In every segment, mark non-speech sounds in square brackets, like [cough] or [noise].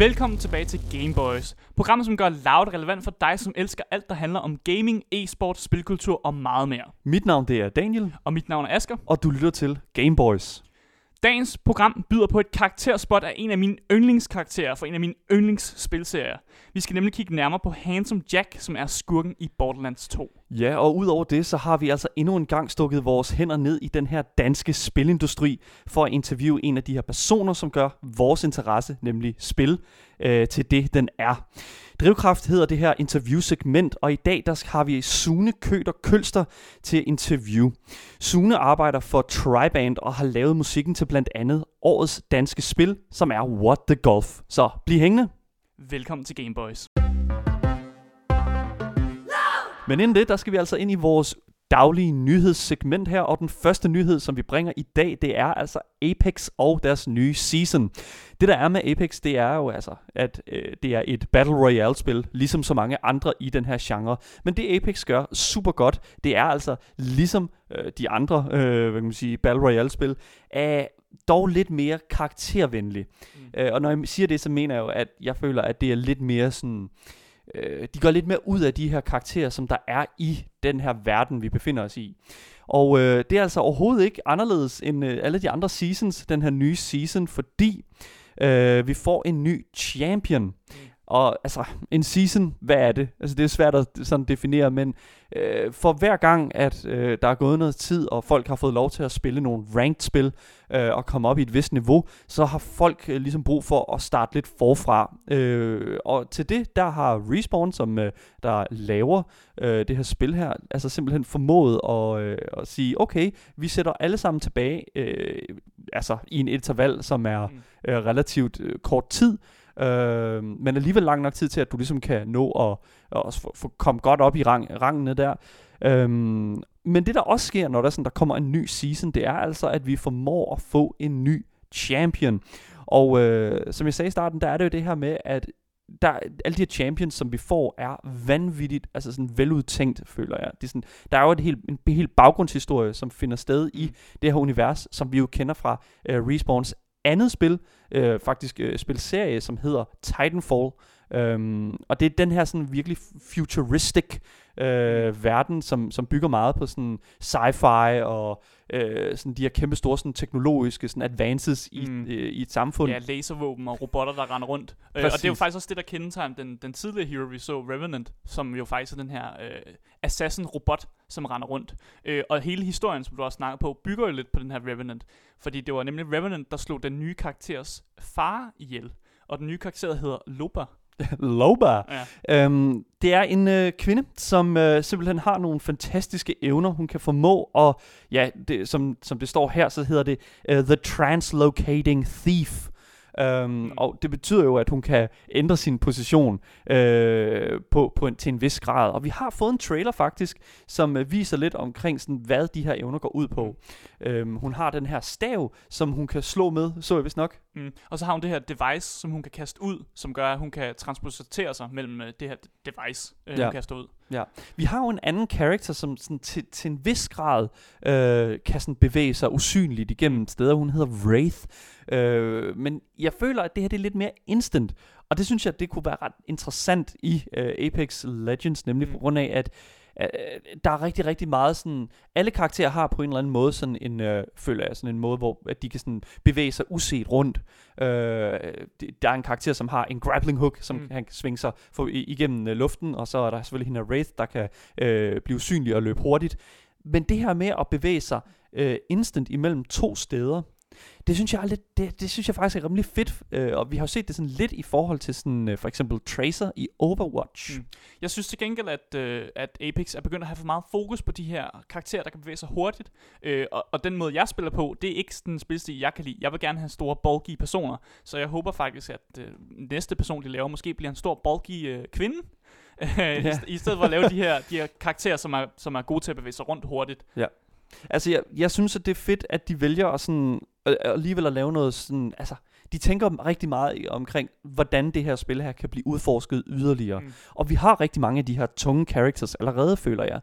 Velkommen tilbage til Gameboys. Programmet, som gør Loud relevant for dig, som elsker alt, der handler om gaming, e-sport, spilkultur og meget mere. Mit navn det er Daniel, Og mit navn er Asker. og du lytter til Gameboys. Dagens program byder på et karakterspot af en af mine yndlingskarakterer fra en af mine yndlingsspilserier. Vi skal nemlig kigge nærmere på Handsome Jack, som er skurken i Borderlands 2. Ja, og udover det, så har vi altså endnu en gang stukket vores hænder ned i den her danske spilindustri for at interviewe en af de her personer, som gør vores interesse, nemlig spil, øh, til det, den er. Drivkraft hedder det her interviewsegment, og i dag der har vi Sune Køter Kølster til interview. Sune arbejder for Triband og har lavet musikken til blandt andet årets danske spil, som er What the Golf. Så bliv hængende. Velkommen til Gameboys. Men inden det, der skal vi altså ind i vores daglige nyhedssegment her, og den første nyhed, som vi bringer i dag, det er altså Apex og deres nye season. Det der er med Apex, det er jo altså, at øh, det er et Battle Royale-spil, ligesom så mange andre i den her genre. Men det Apex gør super godt, det er altså ligesom øh, de andre, øh, hvad kan man sige, Battle Royale-spil, er dog lidt mere karaktervenlig. Mm. Øh, og når jeg siger det, så mener jeg jo, at jeg føler, at det er lidt mere sådan øh, Øh, de går lidt mere ud af de her karakterer, som der er i den her verden, vi befinder os i. Og øh, det er altså overhovedet ikke anderledes end øh, alle de andre seasons, den her nye season, fordi øh, vi får en ny champion. Mm. Og altså, en season, hvad er det? Altså, det er svært at sådan definere, men øh, for hver gang, at øh, der er gået noget tid, og folk har fået lov til at spille nogle ranked spil, øh, og komme op i et vist niveau, så har folk øh, ligesom brug for at starte lidt forfra. Øh, og til det, der har Respawn, som øh, der laver øh, det her spil her, altså simpelthen formået at, øh, at sige, okay, vi sætter alle sammen tilbage, øh, altså i en interval, som er øh, relativt øh, kort tid, Øh, men alligevel lang nok tid til, at du ligesom kan nå at, at få, få komme godt op i rang, rangene der. Øhm, men det der også sker, når der, sådan, der kommer en ny season, det er altså, at vi formår at få en ny champion. Og øh, som jeg sagde i starten, der er det jo det her med, at der, alle de her champions, som vi får, er vanvittigt, altså sådan veludtænkt, føler jeg. Det er sådan, der er jo et helt, en, en helt baggrundshistorie, som finder sted i det her univers, som vi jo kender fra øh, Respawns andet spil, øh, faktisk øh, spilserie, som hedder Titanfall. Um, og det er den her sådan virkelig futuristic øh, verden, som, som bygger meget på sådan sci-fi og øh, sådan de her kæmpe store sådan teknologiske sådan advances i, mm. øh, i et samfund. Ja, laservåben og robotter, der render rundt. Øh, og det er jo faktisk også det, der kendetegner den, den tidligere hero, vi så, Revenant, som jo faktisk er den her øh, assassin-robot, som render rundt. Øh, og hele historien, som du også snakker på, bygger jo lidt på den her Revenant. Fordi det var nemlig Revenant, der slog den nye karakters far ihjel. Og den nye karakter hedder Loba. [laughs] Loba. Ja. Øhm, det er en øh, kvinde, som øh, simpelthen har nogle fantastiske evner, hun kan formå, og ja, det, som, som det står her, så hedder det uh, The Translocating Thief. Um, mm. Og det betyder jo, at hun kan ændre sin position øh, på, på en, til en vis grad. Og vi har fået en trailer faktisk, som øh, viser lidt omkring, sådan, hvad de her evner går ud på. Um, hun har den her stav, som hun kan slå med, så jeg vist nok. Mm. Og så har hun det her device, som hun kan kaste ud, som gør, at hun kan transportere sig mellem øh, det her device, øh, ja. hun kaster ud. Ja. Vi har jo en anden karakter, som sådan til, til en vis grad øh, kan sådan bevæge sig usynligt igennem steder. Hun hedder Wraith. Øh, men jeg føler, at det her det er lidt mere instant. Og det synes jeg, det kunne være ret interessant i øh, Apex Legends, nemlig mm. på grund af, at øh, der er rigtig, rigtig meget sådan, alle karakterer har på en eller anden måde sådan en, øh, føler jeg, sådan en måde, hvor at de kan sådan bevæge sig uset rundt. Øh, der er en karakter, som har en grappling hook, som mm. han kan svinge sig for, igennem øh, luften, og så er der selvfølgelig hende Wraith, der kan øh, blive synlig og løbe hurtigt. Men det her med at bevæge sig øh, instant imellem to steder, det synes jeg er lidt, det, det synes jeg faktisk er rimelig fedt, øh, og vi har jo set det sådan lidt i forhold til sådan, øh, for eksempel Tracer i Overwatch. Mm. Jeg synes til gengæld, at, øh, at Apex er begyndt at have for meget fokus på de her karakterer, der kan bevæge sig hurtigt, øh, og, og den måde, jeg spiller på, det er ikke den spilstil, jeg kan lide. Jeg vil gerne have store, bulky personer, så jeg håber faktisk, at øh, næste person, de laver, måske bliver en stor, bulky øh, kvinde, [laughs] ja. I, i stedet for at lave de her, de her karakterer, som er, som er gode til at bevæge sig rundt hurtigt. Ja. Altså, jeg, jeg synes, at det er fedt, at de vælger at sådan, øh, alligevel at lave noget sådan, altså, de tænker rigtig meget omkring, hvordan det her spil her kan blive udforsket yderligere. Mm. Og vi har rigtig mange af de her tunge characters allerede, føler jeg.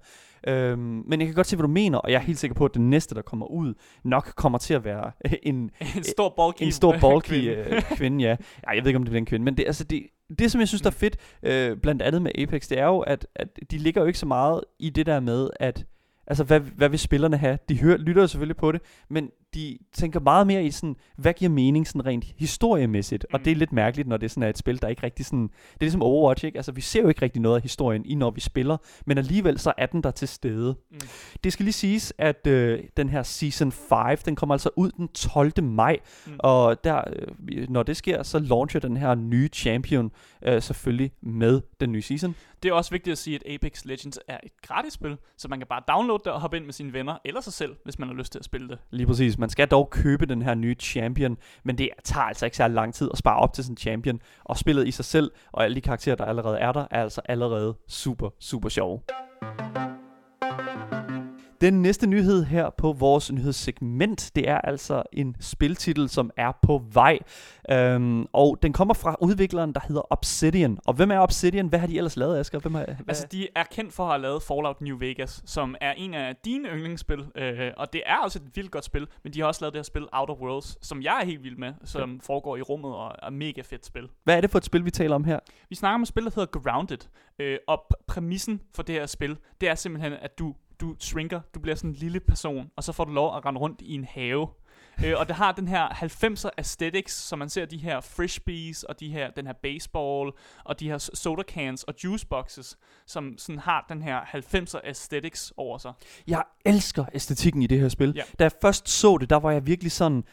Øhm, men jeg kan godt se, hvad du mener, og jeg er helt sikker på, at den næste, der kommer ud, nok kommer til at være [laughs] en, [laughs] en stor bulky, en stor bulky kvinde. øh, kvinde, ja. ja. Jeg ved ikke, om det bliver en kvinde, men det, altså det, det som jeg synes, der er fedt, øh, blandt andet med Apex, det er jo, at, at de ligger jo ikke så meget i det der med, at Altså, hvad, hvad vil spillerne have? De hører, lytter jo selvfølgelig på det, men de tænker meget mere i sådan, hvad giver mening sådan rent historiemæssigt? Mm. Og det er lidt mærkeligt, når det sådan er et spil, der ikke rigtig sådan... Det er ligesom Overwatch, ikke? Altså, vi ser jo ikke rigtig noget af historien i, når vi spiller, men alligevel så er den der til stede. Mm. Det skal lige siges, at øh, den her Season 5, den kommer altså ud den 12. maj, mm. og der, øh, når det sker, så launcher den her nye champion øh, selvfølgelig med den nye season. Det er også vigtigt at sige, at Apex Legends er et gratis spil, så man kan bare downloade det og hoppe ind med sine venner, eller sig selv, hvis man har lyst til at spille det. Lige præcis. Man skal dog købe den her nye champion, men det tager altså ikke særlig lang tid at spare op til sin champion, og spillet i sig selv, og alle de karakterer, der allerede er der, er altså allerede super, super sjove. Den næste nyhed her på vores nyhedssegment, det er altså en spiltitel, som er på vej. Øhm, og den kommer fra udvikleren, der hedder Obsidian. Og hvem er Obsidian? Hvad har de ellers lavet, Asger? Hvem er, hvad? Altså, de er kendt for at have lavet Fallout New Vegas, som er en af dine yndlingsspil. Øh, og det er også et vildt godt spil, men de har også lavet det her spil Outer Worlds, som jeg er helt vild med, som ja. foregår i rummet og er mega fedt spil. Hvad er det for et spil, vi taler om her? Vi snakker om et spil, der hedder Grounded. Øh, og pr- præmissen for det her spil, det er simpelthen, at du du shrinker, du bliver sådan en lille person, og så får du lov at rende rundt i en have. [laughs] øh, og det har den her 90'er aesthetics, så man ser de her frisbees, og de her, den her baseball, og de her soda cans og juice boxes, som sådan har den her 90'er aesthetics over sig. Jeg elsker æstetikken i det her spil. Ja. Da jeg først så det, der var jeg virkelig sådan,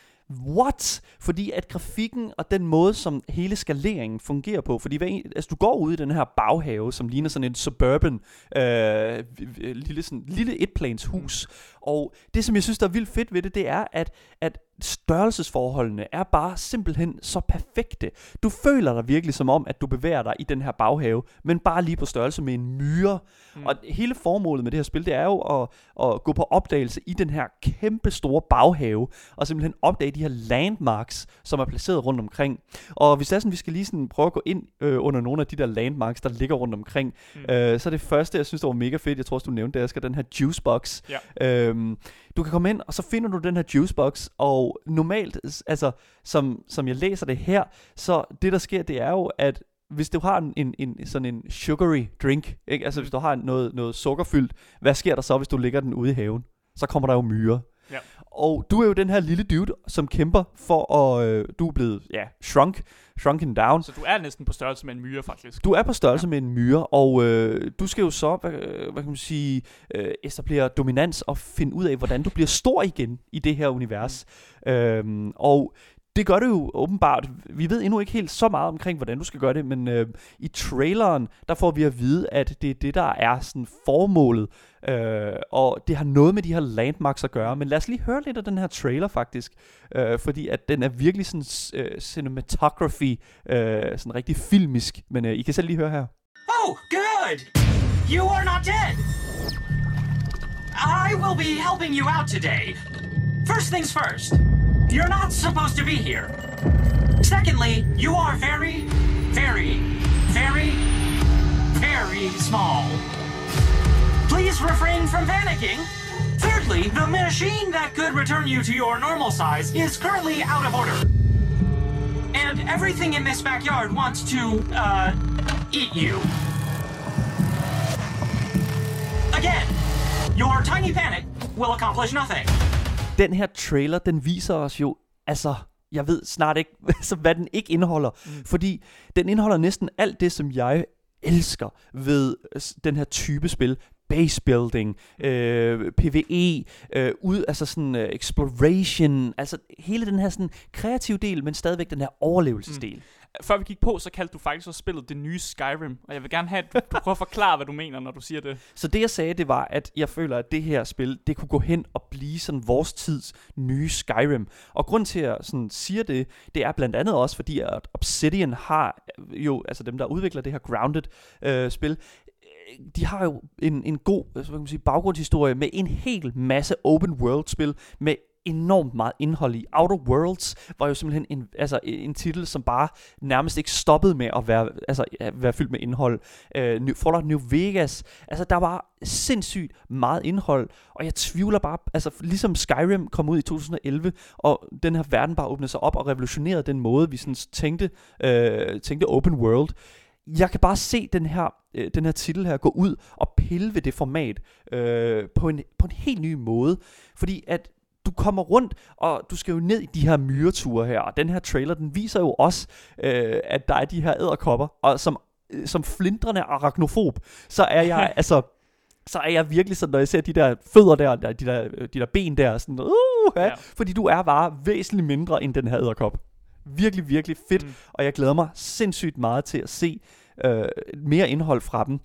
what? Fordi at grafikken og den måde, som hele skaleringen fungerer på, fordi hvad, altså, du går ud i den her baghave, som ligner sådan en suburban, øh, lille, sådan, lille etplanshus, og det, som jeg synes, der er vildt fedt ved det, det er, at, at størrelsesforholdene er bare simpelthen så perfekte. Du føler dig virkelig som om, at du bevæger dig i den her baghave, men bare lige på størrelse med en myre. Mm. Og hele formålet med det her spil, det er jo at, at gå på opdagelse i den her kæmpe store baghave, og simpelthen opdage de her landmarks, som er placeret rundt omkring. Og hvis det er sådan, vi skal lige sådan prøve at gå ind øh, under nogle af de der landmarks, der ligger rundt omkring, mm. øh, så det første, jeg synes, der var mega fedt, jeg tror også, du nævnte det, Asger, den her juicebox. Ja. Øhm, du kan komme ind, og så finder du den her juicebox, og normalt, altså, som, som jeg læser det her, så det der sker, det er jo, at hvis du har en, en, en sådan en sugary drink, ikke? altså hvis du har noget, noget sukkerfyldt, hvad sker der så, hvis du lægger den ude i haven? Så kommer der jo myrer. Ja. Og du er jo den her lille dude, som kæmper for at, øh, du er blevet, ja, shrunk, shrunken down. Så du er næsten på størrelse med en myre, faktisk. Du er på størrelse ja. med en myre, og øh, du skal jo så, hvad, hvad kan man sige, øh, etablere dominans og finde ud af, hvordan du bliver stor igen i det her univers. Mm. Øhm, og det gør det jo åbenbart. Vi ved endnu ikke helt så meget omkring, hvordan du skal gøre det, men øh, i traileren, der får vi at vide, at det er det, der er sådan formålet. Øh, og det har noget med de her landmarks at gøre. Men lad os lige høre lidt af den her trailer faktisk. Øh, fordi at den er virkelig sådan øh, cinematography, øh, sådan rigtig filmisk. Men øh, I kan selv lige høre her. Oh, good! You are not dead! I will be helping you out today. First things first, you're not supposed to be here. Secondly, you are very, very, very, very small. Please refrain from panicking. Thirdly, the machine that could return you to your normal size is currently out of order. And everything in this backyard wants to, uh, eat you. Again, your tiny panic will accomplish nothing. Den her trailer, den viser os jo, altså, jeg ved snart ikke, [laughs] hvad den ikke indeholder. Mm. Fordi den indeholder næsten alt det, som jeg elsker ved den her type spil. Base building, øh, PvE, øh, ud, altså sådan øh, exploration, altså hele den her sådan kreative del, men stadigvæk den her overlevelsesdel. Mm. Før vi gik på, så kaldte du faktisk også spillet det nye Skyrim. Og jeg vil gerne have, at du, du prøver at forklare, hvad du mener, når du siger det. Så det jeg sagde, det var, at jeg føler, at det her spil, det kunne gå hen og blive sådan vores tids nye Skyrim. Og grund til, at jeg sådan siger det, det er blandt andet også, fordi at Obsidian har øh, jo, altså dem, der udvikler det her Grounded-spil, øh, øh, de har jo en, en god altså, hvad kan man sige, baggrundshistorie med en hel masse open world spil med enormt meget indhold i. Outer Worlds var jo simpelthen en, altså, en titel, som bare nærmest ikke stoppede med at være, altså, at være fyldt med indhold. Øh, New, Fallout New Vegas, altså der var sindssygt meget indhold, og jeg tvivler bare, altså ligesom Skyrim kom ud i 2011, og den her verden bare åbnede sig op og revolutionerede den måde, vi sådan tænkte, øh, tænkte open world. Jeg kan bare se den her, øh, den her titel her gå ud og pille ved det format øh, på, en, på en helt ny måde. Fordi at du kommer rundt, og du skal jo ned i de her myreture her, og den her trailer, den viser jo også, øh, at der er de her æderkopper, og som, øh, som flindrende arachnofob, så er jeg, [laughs] altså, så er jeg virkelig sådan, når jeg ser de der fødder der, de, der, de der ben der, sådan, uh, ja, fordi du er bare væsentligt mindre end den her æderkop. Virkelig, virkelig fedt, mm. og jeg glæder mig sindssygt meget til at se øh, mere indhold fra dem.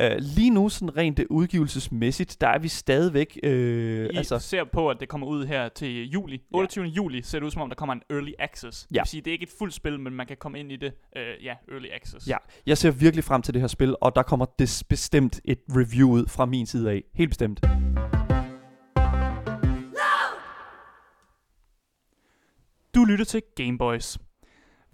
Øh, lige nu, sådan rent øh, udgivelsesmæssigt, der er vi stadigvæk... Øh, I altså, ser på, at det kommer ud her til juli. 28. juli ser det ud som om, der kommer en early access. Det Ja. vil sige, det er ikke et fuldt spil, men man kan komme ind i det. Øh, ja, early access. Ja, jeg ser virkelig frem til det her spil, og der kommer des bestemt et review ud fra min side af. Helt bestemt. Du lytter til Gameboys.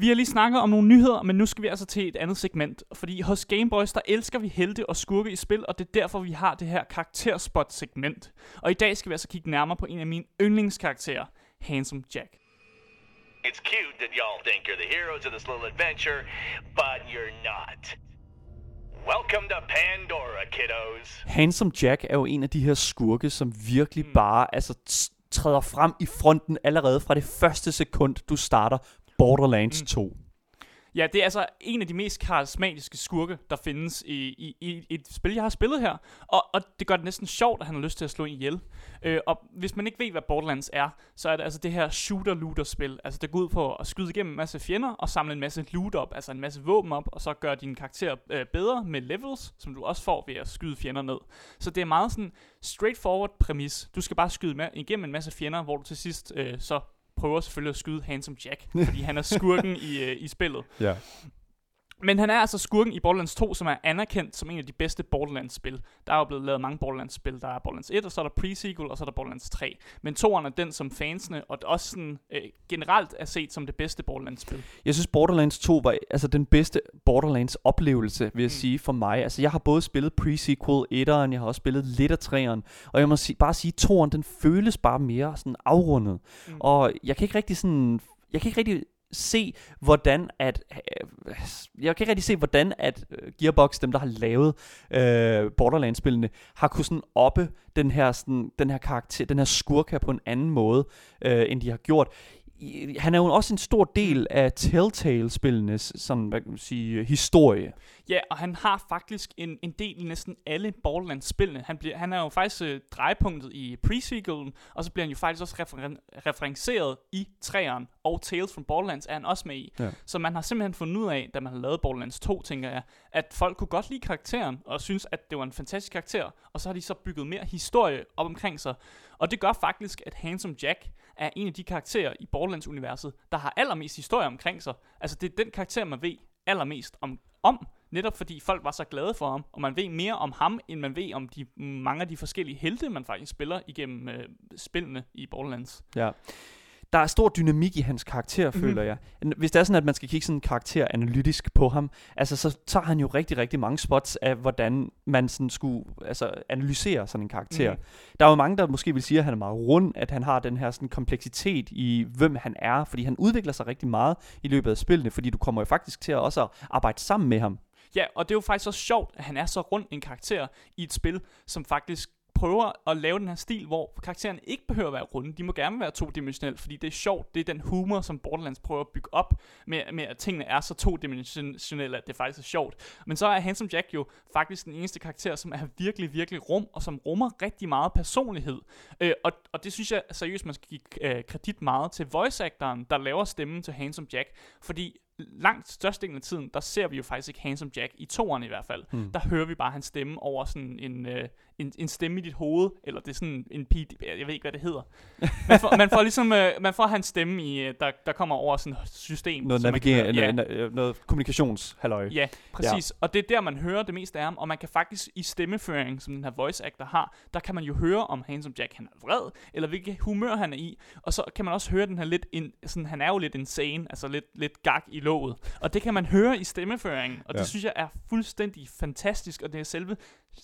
Vi har lige snakket om nogle nyheder, men nu skal vi altså til et andet segment. Fordi hos Gameboys, der elsker vi helte og skurke i spil, og det er derfor, vi har det her karakterspot-segment. Og i dag skal vi altså kigge nærmere på en af mine yndlingskarakterer, Handsome Jack. It's cute that y'all think you're the heroes of this little adventure, but you're not. Welcome to Pandora, kiddos. Handsome Jack er jo en af de her skurke, som virkelig bare altså, træder frem i fronten allerede fra det første sekund, du starter Borderlands 2. Ja, det er altså en af de mest karismatiske skurke, der findes i, i, i et spil, jeg har spillet her. Og, og det gør det næsten sjovt, at han har lyst til at slå en ihjel. Øh, og hvis man ikke ved, hvad Borderlands er, så er det altså det her shooter-looter-spil. Altså det går ud på at skyde igennem en masse fjender, og samle en masse loot op, altså en masse våben op, og så gøre din karakter øh, bedre med levels, som du også får ved at skyde fjender ned. Så det er meget sådan straightforward præmis. Du skal bare skyde igennem en masse fjender, hvor du til sidst øh, så prøver selvfølgelig at skyde Handsome Jack, fordi han er skurken [laughs] i, øh, i spillet. Ja. Men han er altså skurken i Borderlands 2, som er anerkendt som en af de bedste Borderlands-spil. Der er jo blevet lavet mange Borderlands-spil. Der er Borderlands 1, og så er der pre-sequel, og så er der Borderlands 3. Men 2'eren er den, som fansene, og også sådan, øh, generelt er set som det bedste Borderlands-spil. Jeg synes Borderlands 2 var altså den bedste Borderlands oplevelse, vil jeg mm. sige for mig. Altså jeg har både spillet pre-sequel 1'eren, jeg har også spillet lidt af 3'eren, og jeg må sige, bare sige 2'eren, den føles bare mere sådan afrundet. Mm. Og jeg kan ikke rigtig sådan, jeg kan ikke rigtig se, hvordan at, øh, jeg kan ikke rigtig se, hvordan at øh, Gearbox, dem der har lavet øh, Borderlands-spillene, har kunnet sådan oppe den her, sådan, den her karakter, den her skurk her på en anden måde, øh, end de har gjort. Han er jo også en stor del af Telltale-spillenes sådan, hvad kan man sige, historie. Ja, og han har faktisk en, en del i næsten alle Borderlands-spillene. Han, bliver, han er jo faktisk øh, drejepunktet i pre-sequelen, og så bliver han jo faktisk også referen- referenceret i træeren, og Tales from Borderlands er han også med i. Ja. Så man har simpelthen fundet ud af, da man har lavet Borderlands 2, tænker jeg, at folk kunne godt lide karakteren, og synes, at det var en fantastisk karakter, og så har de så bygget mere historie op omkring sig. Og det gør faktisk, at Handsome Jack er en af de karakterer i Borderlands-universet, der har allermest historie omkring sig. Altså det er den karakter, man ved allermest om, om netop fordi folk var så glade for ham, og man ved mere om ham, end man ved om de mange af de forskellige helte, man faktisk spiller igennem øh, spillene i Borderlands. Ja. Der er stor dynamik i hans karakter, mm-hmm. føler jeg. Hvis det er sådan, at man skal kigge sådan karakter analytisk på ham, altså så tager han jo rigtig, rigtig mange spots af, hvordan man sådan skulle altså, analysere sådan en karakter. Mm. Der er jo mange, der måske vil sige, at han er meget rund, at han har den her sådan kompleksitet i, hvem han er, fordi han udvikler sig rigtig meget i løbet af spillene, fordi du kommer jo faktisk til at også at arbejde sammen med ham. Ja, og det er jo faktisk også sjovt, at han er så rund en karakter i et spil, som faktisk prøver at lave den her stil, hvor karaktererne ikke behøver at være runde. De må gerne være todimensionelle, fordi det er sjovt. Det er den humor, som Borderlands prøver at bygge op, med, med at tingene er så todimensionelle, at det faktisk er sjovt. Men så er Handsome Jack jo faktisk den eneste karakter, som er virkelig, virkelig rum, og som rummer rigtig meget personlighed. Øh, og, og det synes jeg seriøst, man skal give øh, kredit meget til voice-actoren, der laver stemmen til Handsome Jack, fordi langt størstedelen af tiden, der ser vi jo faktisk ikke Handsome Jack, i toeren i hvert fald. Mm. Der hører vi bare hans stemme over sådan en, øh, en, en stemme i dit hoved, eller det er sådan en pige, jeg ved ikke, hvad det hedder. Man får, man får ligesom, øh, man får hans stemme, i, øh, der, der kommer over sådan et system. Noget kan høre. ja, noget, noget kommunikationshalløj. Ja, præcis. Ja. Og det er der, man hører det meste af ham. Og man kan faktisk i stemmeføring, som den her voice actor har, der kan man jo høre, om Handsome Jack han er vred, eller hvilket humør han er i. Og så kan man også høre den her lidt, in, sådan, han er jo lidt insane, altså lidt, lidt gag i låget. Og det kan man høre i stemmeføringen. Og det Ja. synes jeg er fuldstændig fantastisk. Og det er selve,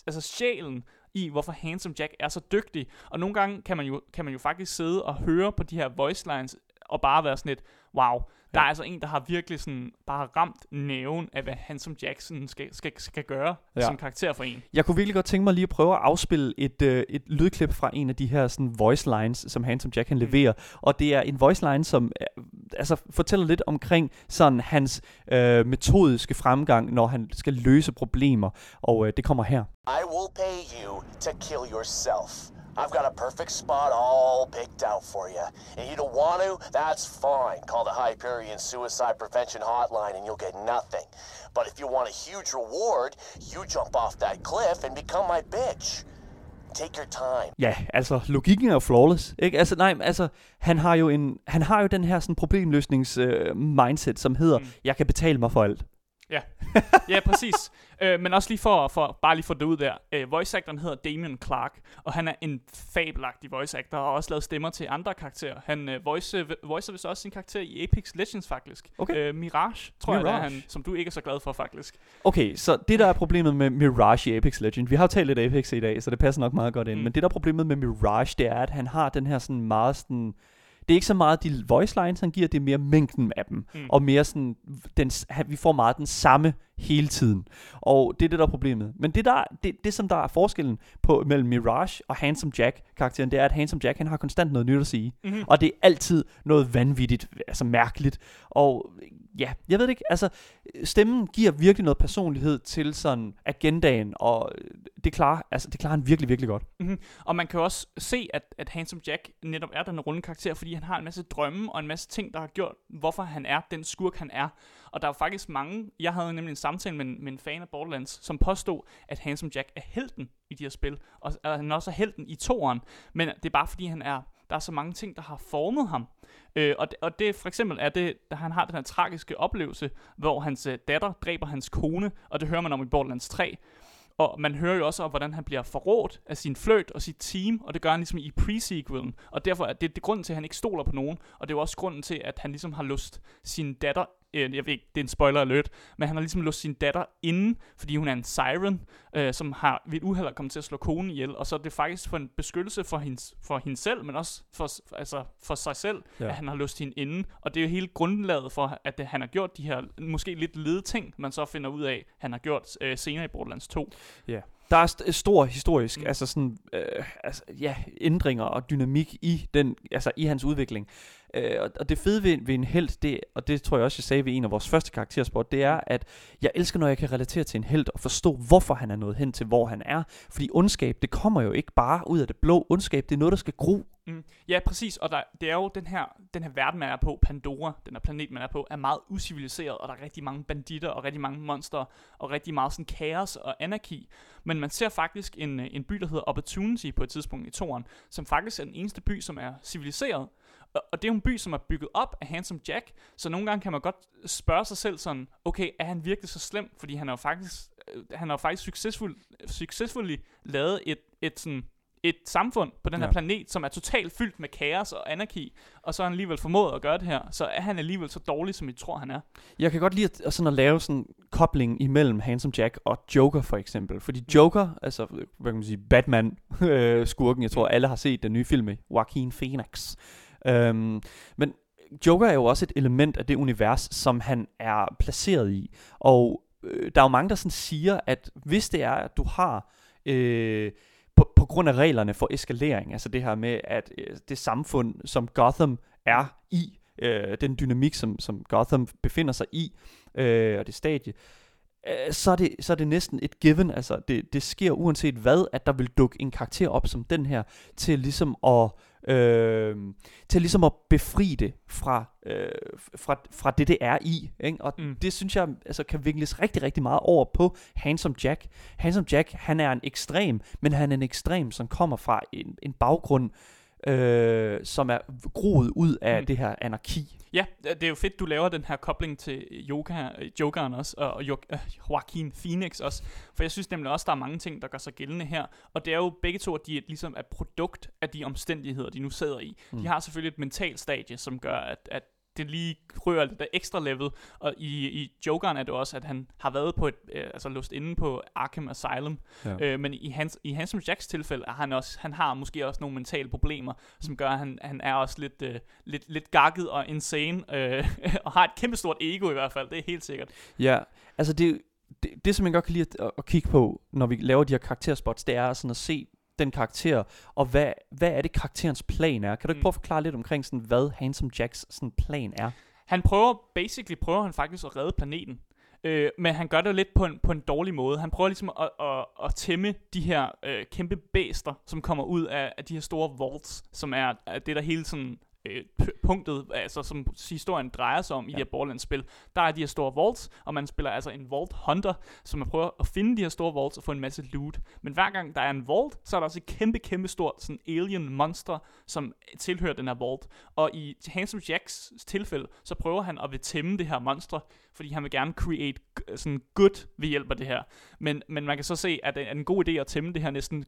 altså sjælen i, hvorfor Handsome Jack er så dygtig. Og nogle gange kan man jo, kan man jo faktisk sidde og høre på de her voice lines, og bare være sådan lidt, wow, der er altså en, der har virkelig sådan bare ramt næven af, hvad han som Jackson skal, skal, skal gøre Ja. ja. som karakter for en. Jeg kunne virkelig godt tænke mig lige at prøve at afspille et, øh, et lydklip fra en af de her sådan, voice lines, som Handsome Jack han leverer. Og det er en voice line, som øh, altså, fortæller lidt omkring sådan, hans øh, metodiske fremgang, når han skal løse problemer. Og øh, det kommer her. I will pay you to kill yourself. I've got a perfect spot all picked out for you. And you don't want to? That's fine. Call the Hyperion Suicide Prevention Hotline and you'll get nothing. But if you want a huge reward, you jump off that cliff and become my bitch. Take your time. Ja, altså logikken er jo flawless, ikke? Altså nej, altså han har jo en han har jo den her sådan problemløsnings øh, mindset, som hedder mm. jeg kan betale mig for alt. Ja, ja præcis. [laughs] øh, men også lige for, for bare lige få det ud der. Øh, voice actoren hedder Damien Clark, og han er en fabelagtig voice actor, og har også lavet stemmer til andre karakterer. Han øh, voice, øh, voicer vist også sin karakter i Apex Legends faktisk. Okay. Øh, Mirage, tror jeg, det er Mirage. han, som du ikke er så glad for faktisk. Okay, så det der er problemet med Mirage i Apex Legends, vi har jo talt lidt Apex i dag, så det passer nok meget godt ind, mm. men det der er problemet med Mirage, det er, at han har den her sådan meget sådan, det er ikke så meget de voice lines, han giver, det er mere mængden af dem, mm. og mere sådan, den, vi får meget den samme hele tiden, og det er det, der er problemet. Men det, der, det, det som der er forskellen på, mellem Mirage og Handsome Jack karakteren, det er, at Handsome Jack, han har konstant noget nyt at sige, mm-hmm. og det er altid noget vanvittigt, altså mærkeligt, og ja, jeg ved det ikke, altså stemmen giver virkelig noget personlighed til sådan agendaen, og det klarer, altså, det klarer han virkelig, virkelig godt. Mm-hmm. Og man kan jo også se, at, at Handsome Jack netop er den runde karakter, fordi han har en masse drømme og en masse ting, der har gjort, hvorfor han er den skurk, han er. Og der er faktisk mange, jeg havde nemlig en samtale med, med en fan af Borderlands, som påstod, at Handsome Jack er helten i de her spil, og at han også er helten i toeren, men det er bare fordi, han er, der er så mange ting, der har formet ham. Øh, og, det, og det for eksempel er det, da han har den her tragiske oplevelse, hvor hans øh, datter dræber hans kone, og det hører man om i Borderlands 3, og man hører jo også om, hvordan han bliver forrådt af sin fløjt og sit team, og det gør han ligesom i pre-sequelen. Og derfor er det, det er grunden til, at han ikke stoler på nogen, og det er jo også grunden til, at han ligesom har lyst sin datter, øh, jeg ved ikke, det er en spoiler alert, men han har ligesom lust sin datter inden, fordi hun er en siren, øh, som har ved et uheld kommet til at slå konen ihjel, og så er det faktisk for en beskyttelse for hendes, for hende selv, men også for, altså for sig selv, Ja. at han har lyst hende inden, og det er jo hele grundlaget for, at det, han har gjort de her måske lidt lede ting, man så finder ud af, han har gjort øh, senere i Borderlands 2. Ja. Der er st- stor historisk, mm. Altså sådan, øh, altså, ja, ændringer og dynamik i, den, altså, i hans udvikling. Øh, og- og det fede ved, ved en held, det, og det tror jeg også, jeg sagde ved en af vores første karakterspot, det er, at jeg elsker, når jeg kan relatere til en held og forstå, hvorfor han er nået hen til, hvor han er. Fordi ondskab, det kommer jo ikke bare ud af det blå. Ondskab, det er noget, der skal gro. Mm. Ja, præcis. Og der, det er jo den her, den her verden, man er på, Pandora, den her planet, man er på, er meget usiviliseret, og der er rigtig mange banditter og rigtig mange monster, og rigtig meget sådan kaos og anarki. Men man ser faktisk en, en by, der hedder Opportunity på et tidspunkt i toren, som faktisk er den eneste by, som er civiliseret. Og, og det er jo en by, som er bygget op af Handsome Jack, så nogle gange kan man godt spørge sig selv sådan, okay, er han virkelig så slem? Fordi han har jo faktisk, øh, han har jo faktisk succesfuld, succesfuldt lavet et, et sådan et samfund på den her Ja. planet, som er totalt fyldt med kaos og anarki, og så har han alligevel formået at gøre det her, så er han alligevel så dårlig, som I tror, han er. Jeg kan godt lide at, sådan at lave sådan en kobling imellem Handsome Jack og Joker for eksempel. Fordi Joker, altså hvad kan man sige, Batman [laughs] øh, skurken, jeg tror alle har set den nye film med Joaquin Phoenix. Øhm, men Joker er jo også et element af det univers, som han er placeret i. Og øh, der er jo mange, der sådan siger, at hvis det er, at du har... Øh, på, grund af reglerne for eskalering, altså det her med, at øh, det samfund, som Gotham er i, øh, den dynamik, som, som Gotham befinder sig i, øh, og det stadie, øh, så, er det, så er det næsten et given, altså det, det sker uanset hvad, at der vil dukke en karakter op som den her, til ligesom at øh, til ligesom at befri det fra, øh, fra, fra det, det er i. Ikke? Og mm. det synes jeg altså, kan vinkles rigtig, rigtig meget over på Handsome Jack. Handsome Jack, han er en ekstrem, men han er en ekstrem, som kommer fra en, en baggrund, øh, som er groet ud af Mm. det her anarki. Ja, det er jo fedt, du laver den her kobling til yoga, Jokeren også, og, og Jo- øh, Joaquin Phoenix også. For jeg synes nemlig også, der er mange ting, der gør sig gældende her. Og det er jo begge to, at de er ligesom er produkt af de omstændigheder, de nu sidder i. Mm. De har selvfølgelig et mentalt stadie, som gør, at, at det lige rører lidt af ekstra level. Og i, i Jokeren er det også, at han har været på et, øh, altså låst inde på Arkham Asylum. Ja. Øh, men i hans, i Handsome Jacks tilfælde, er han også, han har måske også nogle mentale problemer, som gør, at han, han er også lidt, øh, lidt, lidt gakket og insane, øh, [laughs] og har et kæmpestort ego i hvert fald, det er helt sikkert. Ja, altså det, det, det som jeg godt kan lide at, at kigge på, når vi laver de her karakterspots, det er sådan at se den karakter, og hvad, hvad er det karakterens plan er. Kan du ikke Mm. prøve at forklare lidt omkring, sådan, hvad Handsome Jacks sådan, plan er? Han prøver, basically prøver han faktisk at redde planeten. Øh, men han gør det lidt på en, på en dårlig måde. Han prøver ligesom at, at, at tæmme de her øh, kæmpe bæster, som kommer ud af, af de her store vaults, som er, er det, der hele sådan øh, punktet, altså som historien drejer sig om i Ja. de her Borderlands-spil. Der er de her store vaults, og man spiller altså en vault hunter, som man prøver at finde de her store vaults og få en masse loot. Men hver gang der er en vault, så er der også et kæmpe, kæmpe stort sådan alien monster, som tilhører den her vault. Og i Handsome Jacks tilfælde, så prøver han at vil tæmme det her monster, fordi han vil gerne create sådan good ved hjælp af det her. Men, men man kan så se, at det er en god idé at tæmme det her næsten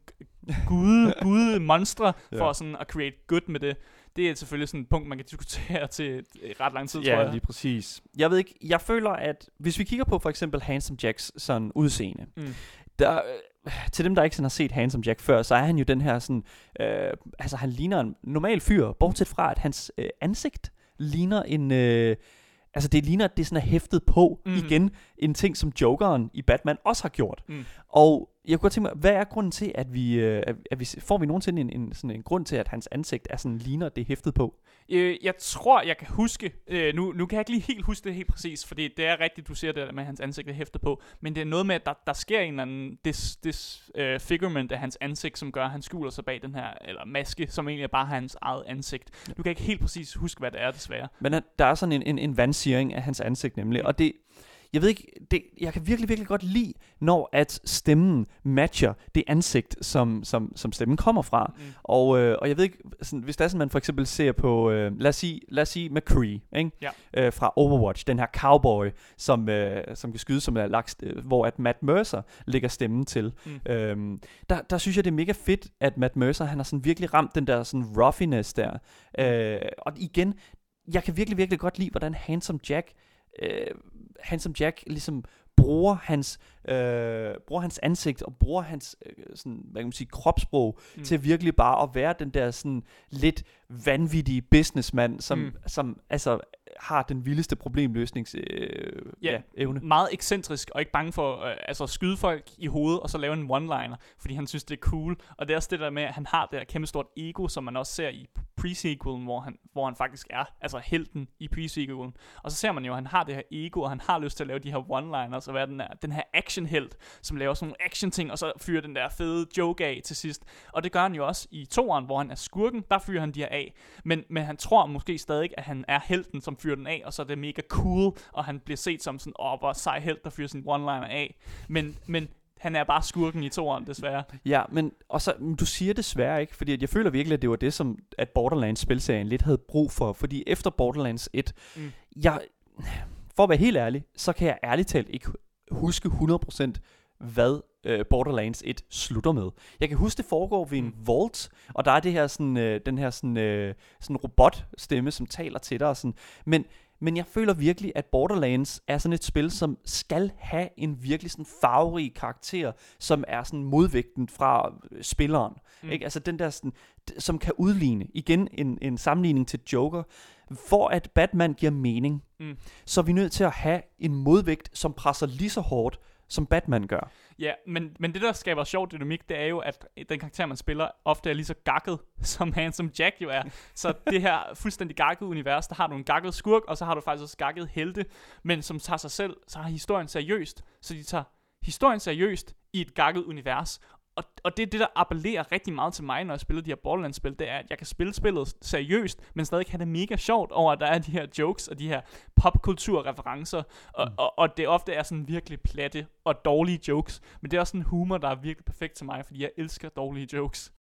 gude, [laughs] gude monstre, for Ja. sådan at create good med det. Det er selvfølgelig sådan et punkt, man kan diskutere [laughs] til ret lang tid, tror Ja, jeg. lige præcis. Jeg ved ikke, jeg føler, at hvis vi kigger på for eksempel Handsome Jacks sådan udseende, Mm. der, øh, til dem, der ikke sådan har set Handsome Jack før, så er han jo den her sådan, øh, altså han ligner en normal fyr, bortset fra, at hans øh, ansigt ligner en, øh, altså det ligner, at det sådan er hæftet på mm. igen, en ting, som Jokeren i Batman også har gjort. Mm. Og jeg kunne godt tænke mig, hvad er grunden til, at vi, øh, at, at vi får vi nogensinde en, en, sådan en grund til, at hans ansigt er sådan ligner, det hæftet på? Øh, jeg tror, jeg kan huske, øh, nu, nu kan jeg ikke lige helt huske det helt præcis, fordi det er rigtigt, du siger det med, at hans ansigt er hæftet på, men det er noget med, at der, der sker en eller anden dis, dis, øh, figurement af hans ansigt, som gør, at han skjuler sig bag den her, eller maske, som egentlig er bare hans eget ansigt. Nu kan jeg ikke helt præcis huske, hvad det er, desværre. Men der er sådan en, en, en vandsiring af hans ansigt nemlig, og det, jeg ved ikke, det, jeg kan virkelig, virkelig godt lide, når at stemmen matcher det ansigt, som, som, som stemmen kommer fra. Mm. Og, øh, og jeg ved ikke, sådan, hvis der er sådan, man for eksempel ser på, øh, lad, os sige, lad os sige McCree, ikke? Ja. Øh, fra Overwatch, den her cowboy, som, øh, som kan skyde, som er lagt, øh, hvor at Matt Mercer lægger stemmen til. Mm. Øhm, der, der synes jeg, det er mega fedt, at Matt Mercer, han har sådan virkelig ramt den der sådan ruffiness der. Øh, og igen, jeg kan virkelig, virkelig godt lide, hvordan Handsome Jack, øh, Handsome Jack ligesom bruger hans, øh, bruger hans ansigt og bruger hans øh, sådan, hvad kan man sige, kropssprog Mm. til virkelig bare at være den der sådan lidt vanvittige businessmand, som, mm. som altså har den vildeste problemløsnings øh, Ja. ja, evne. Meget ekscentrisk, og ikke bange for øh, altså at skyde folk i hovedet, og så lave en one-liner, fordi han synes, det er cool. Og det er også det der med, at han har det her kæmpe stort ego, som man også ser i pre-sequelen, hvor han, hvor han faktisk er, altså helten i pre-sequelen. Og så ser man jo, at han har det her ego, og han har lyst til at lave de her one-liners, og være den, her, den her action-held, som laver sådan nogle action-ting, og så fyrer den der fede joke af til sidst. Og det gør han jo også i toeren, hvor han er skurken, der fyrer han de her af. Men, men han tror måske stadig, at han er helten, som fyrer den af, og så er det mega cool, og han bliver set som sådan, åh, hvor sej held, der fyrer sin one-liner af. Men, men han er bare skurken i toeren, desværre. Ja, men og så, men du siger desværre ikke, fordi jeg føler virkelig, at det var det, som at Borderlands spilserien lidt havde brug for, fordi efter Borderlands 1, Mm. mm. jeg, for at være helt ærlig, så kan jeg ærligt talt ikke huske 100% hvad øh, Borderlands 1 slutter med. Jeg kan huske, det foregår ved en vault, og der er det her sådan, øh, den her sådan, øh, sådan robotstemme, som taler til dig. Og sådan. Men, men jeg føler virkelig, at Borderlands er sådan et spil, som skal have en virkelig sådan farverig karakter, som er sådan modvægten fra øh, spilleren. Mm. Mm. Ikke? Altså den der sådan, som kan udligne, igen en, en sammenligning til Joker, for at Batman giver mening, Mm. så er vi nødt til at have en modvægt, som presser lige så hårdt, som Batman gør. Ja, men, men det der skaber sjov dynamik, det er jo, at den karakter, man spiller, ofte er lige så gakket, [laughs] som Handsome Jack jo er. Så det her fuldstændig gakket univers, der har du en gakket skurk, og så har du faktisk også gakket helte, men som tager sig selv, så har historien seriøst. Så de tager historien seriøst i et gakket univers og, og det er det, der appellerer rigtig meget til mig, når jeg spiller de her Borderlands-spil, det er, at jeg kan spille spillet seriøst, men stadig have det mega sjovt over, at der er de her jokes og de her popkulturreferencer, og, mm. og, og det ofte er sådan virkelig platte og dårlige jokes, men det er også en humor, der er virkelig perfekt til mig, fordi jeg elsker dårlige jokes.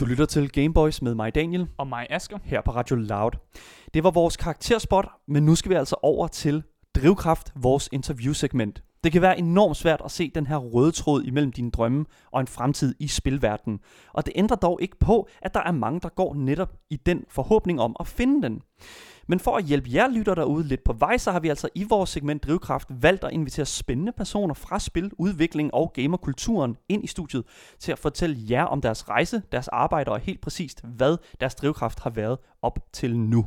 Du lytter til Gameboys med mig Daniel, Og mig, Asker. her på Radio Loud. Det var vores karakterspot, men nu skal vi altså over til Drivkraft, vores interviewsegment. Det kan være enormt svært at se den her røde tråd imellem dine drømme og en fremtid i spilverdenen. Og det ændrer dog ikke på, at der er mange, der går netop i den forhåbning om at finde den. Men for at hjælpe jer lytter derude lidt på vej, så har vi altså i vores segment Drivkraft valgt at invitere spændende personer fra spil, udvikling og gamerkulturen ind i studiet til at fortælle jer om deres rejse, deres arbejde og helt præcist, hvad deres drivkraft har været op til nu.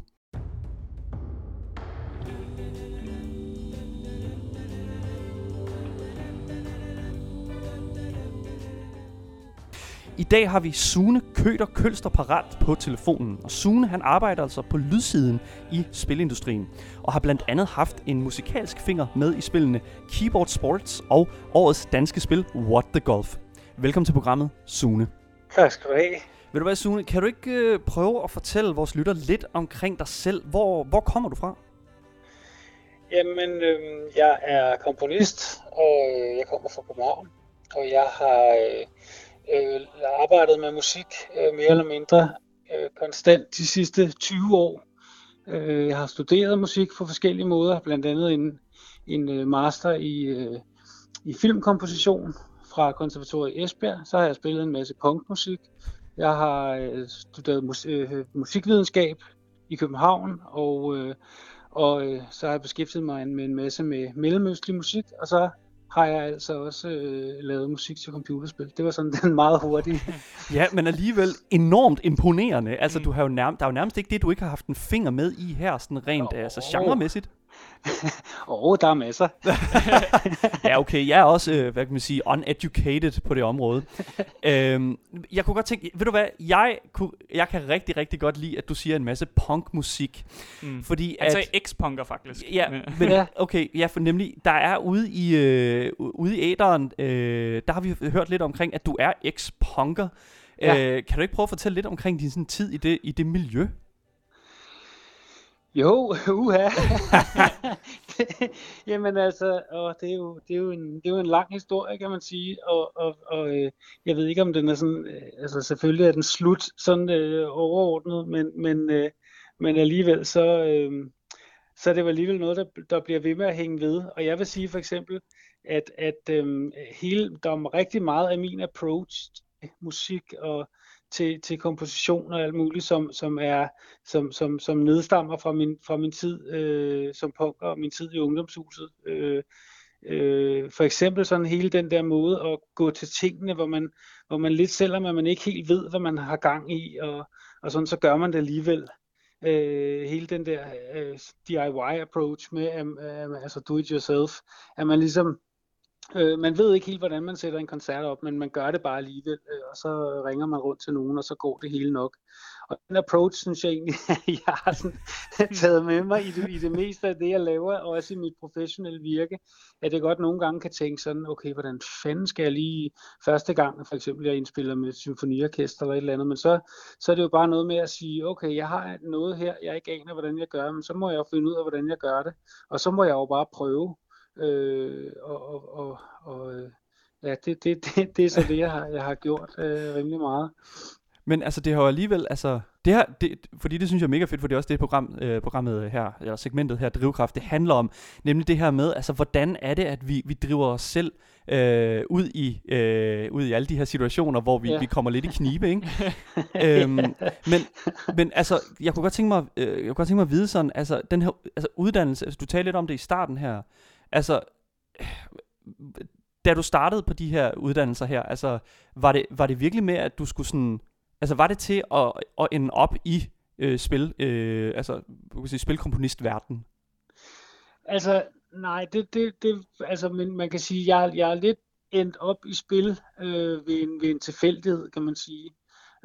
I dag har vi Sune Køter Kølster parat på telefonen. Og Sune han arbejder altså på lydsiden i spilindustrien. Og har blandt andet haft en musikalsk finger med i spillene Keyboard Sports og årets danske spil What the Golf. Velkommen til programmet, Sune. Tak skal du have. Ved du hvad, Sune, kan du ikke øh, prøve at fortælle vores lytter lidt omkring dig selv? Hvor, hvor kommer du fra? Jamen, øh, jeg er komponist, og jeg kommer fra København. Og jeg har øh, øh, arbejdet med musik øh, mere eller mindre øh, konstant de sidste 20 år. Øh, jeg har studeret musik på forskellige måder, blandt andet en, en øh, master i, øh, i filmkomposition fra Konservatoriet i Esbjerg. Så har jeg spillet en masse punkmusik. Jeg har øh, studeret mus- øh, musikvidenskab i København, og, øh, og øh, så har jeg beskæftiget mig med en masse med mellemøstlig musik, og så har jeg altså også øh, lavet musik til computerspil. Det var sådan [laughs] den meget hurtige. [laughs] Ja, men alligevel enormt imponerende. Altså, du har jo nærmest, der er jo nærmest ikke det, du ikke har haft en finger med i her, sådan rent oh. altså, genremæssigt. [laughs] Åh, oh, der er masser. [laughs] Ja, okay, jeg er også, øh, hvad kan man sige, uneducated på det område. [laughs] øhm, jeg kunne godt tænke, ved du hvad, jeg, kunne, jeg kan rigtig, rigtig godt lide, at du siger en masse punkmusik. Mm. Fordi Han at, sagde X-punker faktisk. Ja, Men- okay, ja, for nemlig, der er ude i, øh, ude i æderen, øh, der har vi hørt lidt omkring, at du er ex-punker. Ja. Øh, kan du ikke prøve at fortælle lidt omkring din sådan, tid i det, i det miljø? Jo, [laughs] uha. [laughs] Jamen altså, og det, er jo, det, er jo en, det er jo en lang historie, kan man sige, og, og, og øh, jeg ved ikke, om den er sådan, øh, altså selvfølgelig er den slut sådan øh, overordnet, men, men, øh, men alligevel så, øh, så er det jo alligevel noget, der, der bliver ved med at hænge ved, og jeg vil sige for eksempel, at, at øh, hele, der er rigtig meget af min approach musik og til, til komposition og alt muligt, som, som er som, som, som nedstammer fra min, fra min tid øh, som punker og min tid i ungdomshuset. Øh, øh, for eksempel sådan hele den der måde at gå til tingene, hvor man, hvor man lidt selvom at man ikke helt ved, hvad man har gang i, og, og sådan, så gør man det alligevel. Øh, hele den der øh, DIY approach med, øh, altså do it yourself, at man ligesom Øh, man ved ikke helt, hvordan man sætter en koncert op, men man gør det bare alligevel, øh, og så ringer man rundt til nogen, og så går det hele nok. Og den approach, synes jeg egentlig, [laughs] jeg har sådan, [laughs] taget med mig i det, i det meste af det, jeg laver, og også i mit professionelle virke, at jeg godt nogle gange kan tænke sådan, okay, hvordan fanden skal jeg lige første gang, for eksempel jeg indspiller med et symfoniorkester eller et eller andet, men så, så er det jo bare noget med at sige, okay, jeg har noget her, jeg ikke aner, hvordan jeg gør, men så må jeg jo finde ud af, hvordan jeg gør det, og så må jeg jo bare prøve, øh, og, og, og, og øh, ja, det, det, det, det er så det, jeg har, jeg har gjort øh, rimelig meget. Men altså, det har jo alligevel, altså, det her, det, fordi det synes jeg er mega fedt, for det er også det program, øh, programmet her, eller segmentet her, Drivkraft, det handler om, nemlig det her med, altså, hvordan er det, at vi, vi driver os selv øh, ud, i, øh, ud i alle de her situationer, hvor vi, ja. Ja. vi kommer lidt i knibe, ikke? [laughs] øhm, men, men altså, jeg kunne godt tænke mig, øh, jeg kunne godt tænke mig at vide sådan, altså, den her altså, uddannelse, altså, du talte lidt om det i starten her, altså, da du startede på de her uddannelser her, altså, var det, var det virkelig med, at du skulle sådan, altså, var det til at, at ende op i øh, spil, øh, altså, du kan sige, spilkomponistverden? Altså, nej, det, det, det altså, men man kan sige, jeg, jeg er lidt endt op i spil øh, ved, en, ved en tilfældighed, kan man sige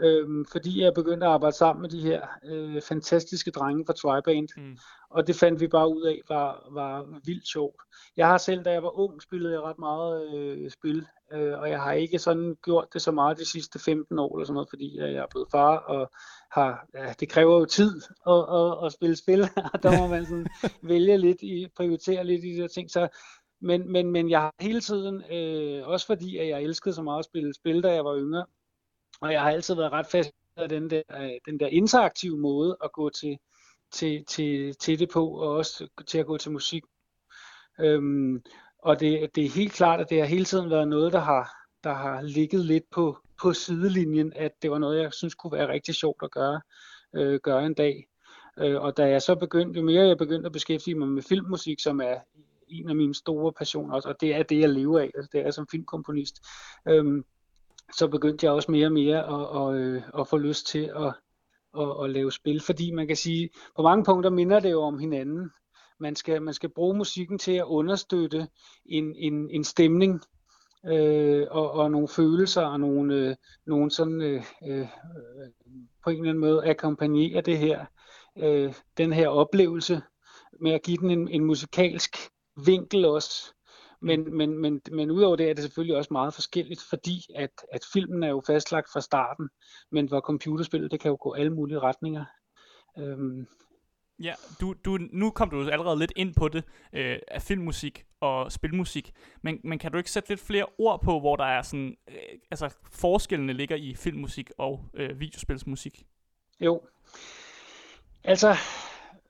øhm, fordi jeg begyndte at arbejde sammen med de her øh, fantastiske drenge fra Triband. Mm. Og det fandt vi bare ud af var, var vildt sjovt. Jeg har selv, da jeg var ung, spillet jeg ret meget øh, spil, øh, og jeg har ikke sådan gjort det så meget de sidste 15 år eller sådan noget, fordi jeg er blevet far, og har, ja, det kræver jo tid at, at, at spille spil, [laughs] og der må man sådan [laughs] vælge lidt, i, prioritere lidt i de der ting. Så men, men, men jeg har hele tiden, øh, også fordi at jeg elskede så meget at spille spil, da jeg var yngre, og jeg har altid været ret fast af den der, øh, den der interaktive måde at gå til, til, til, til det på, og også til at gå til musik. Øhm, og det, det er helt klart, at det har hele tiden været noget, der har, der har ligget lidt på, på sidelinjen, at det var noget, jeg synes kunne være rigtig sjovt at gøre, øh, gøre en dag. Øh, og da jeg så begyndte, jo mere jeg begyndte at beskæftige mig med filmmusik, som er en af mine store passioner også, og det er det, jeg lever af, altså det er som filmkomponist, øhm, så begyndte jeg også mere og mere at, at, at, at få lyst til at, at, at lave spil, fordi man kan sige, på mange punkter minder det jo om hinanden. Man skal, man skal bruge musikken til at understøtte en, en, en stemning, øh, og, og nogle følelser og nogle, øh, nogle sådan øh, øh, på en eller anden måde akkompagnere det her, øh, den her oplevelse med at give den en, en musikalsk vinkel også. Men, men, men, men udover det er det selvfølgelig også meget forskelligt, fordi at, at filmen er jo fastlagt fra starten, men hvor computerspillet, det kan jo gå alle mulige retninger. Øhm. Ja, du, du, nu kom du allerede lidt ind på det, øh, af filmmusik og spilmusik, men, men kan du ikke sætte lidt flere ord på, hvor der er sådan, øh, altså forskellene ligger i filmmusik og øh, videospilsmusik? Jo, altså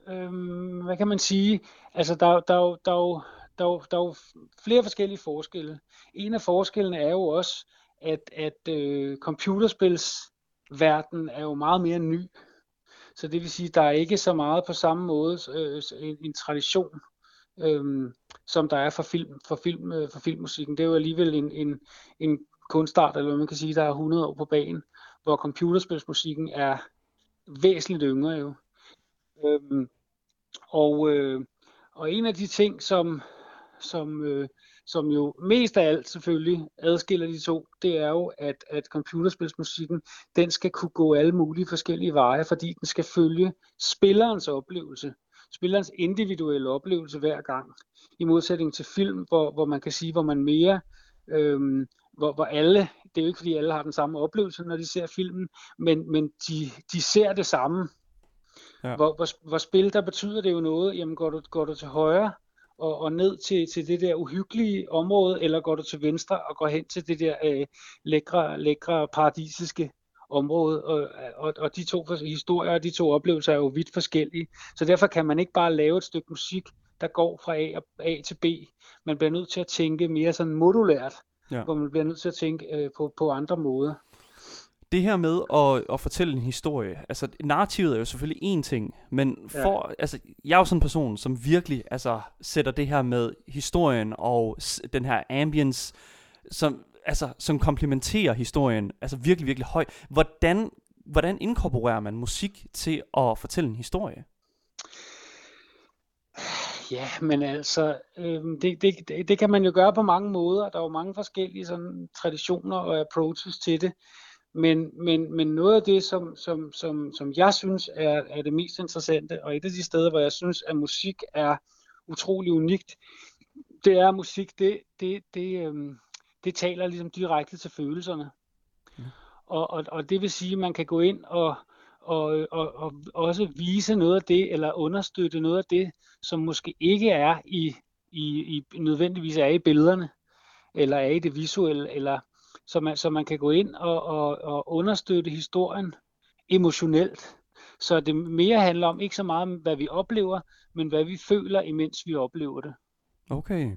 øhm, hvad kan man sige? Altså, der, der, der, der, der, der er jo flere forskellige forskelle. En af forskellene er jo også, at, at øh, computerspilsverdenen er jo meget mere ny. Så det vil sige, der er ikke så meget på samme måde øh, en, en tradition, øh, som der er for, film, for, film, øh, for filmmusikken. Det er jo alligevel en, en, en kunstart, eller hvad man kan sige, der er 100 år på banen, hvor computerspilsmusikken er væsentligt yngre jo. Øh, og, øh, og en af de ting, som, som, øh, som jo mest af alt selvfølgelig adskiller de to, det er jo, at, at computerspilsmusikken, den skal kunne gå alle mulige forskellige veje, fordi den skal følge spillerens oplevelse, spillerens individuelle oplevelse hver gang. I modsætning til film, hvor, hvor man kan sige, hvor man mere, øhm, hvor, hvor alle, det er jo ikke fordi alle har den samme oplevelse, når de ser filmen, men, men de, de ser det samme Ja. Hvor, hvor, hvor spil, der betyder det jo noget, jamen går du, går du til højre og, og ned til, til det der uhyggelige område, eller går du til venstre og går hen til det der øh, lækre, lækre paradisiske område, og, og, og de to historier og de to oplevelser er jo vidt forskellige. Så derfor kan man ikke bare lave et stykke musik, der går fra A, A til B. Man bliver nødt til at tænke mere sådan modulært, ja. hvor man bliver nødt til at tænke øh, på, på andre måder det her med at, at fortælle en historie, altså narrativet er jo selvfølgelig en ting, men for, ja. altså, jeg er jo sådan en person, som virkelig altså, sætter det her med historien og den her ambience, som, altså, som komplementerer historien, altså virkelig, virkelig højt. Hvordan, hvordan inkorporerer man musik til at fortælle en historie? Ja, men altså, øh, det, det, det, det kan man jo gøre på mange måder. Der er jo mange forskellige sådan, traditioner og approaches til det. Men, men, men noget af det, som, som, som, som jeg synes er, er det mest interessante, og et af de steder, hvor jeg synes, at musik er utrolig unikt, det er, at musik, det, det, det, øhm, det taler ligesom direkte til følelserne. Mm. Og, og, og det vil sige, at man kan gå ind og, og, og, og også vise noget af det, eller understøtte noget af det, som måske ikke er i, i, i nødvendigvis er i billederne, eller er i det visuelle, eller så man, så man kan gå ind og, og, og understøtte historien emotionelt. Så det mere handler om ikke så meget om, hvad vi oplever, men hvad vi føler, imens vi oplever det. Okay.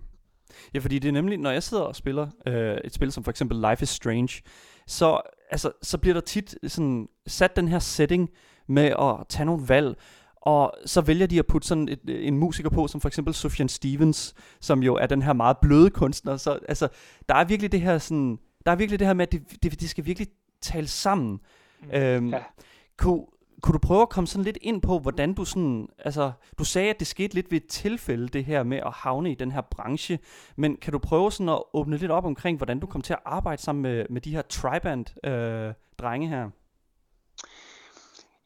Ja, fordi det er nemlig, når jeg sidder og spiller øh, et spil som for eksempel Life is Strange, så, altså, så bliver der tit sådan, sat den her setting med at tage nogle valg, og så vælger de at putte sådan et, en musiker på, som for eksempel Sufjan Stevens, som jo er den her meget bløde kunstner. Så altså, der er virkelig det her sådan der er virkelig det her med, at de, de, de skal virkelig tale sammen. Mm. Øhm, ja. kunne, kunne du prøve at komme sådan lidt ind på, hvordan du sådan, altså, du sagde, at det skete lidt ved et tilfælde, det her med at havne i den her branche, men kan du prøve sådan at åbne lidt op omkring, hvordan du kom til at arbejde sammen med, med de her triband øh, her?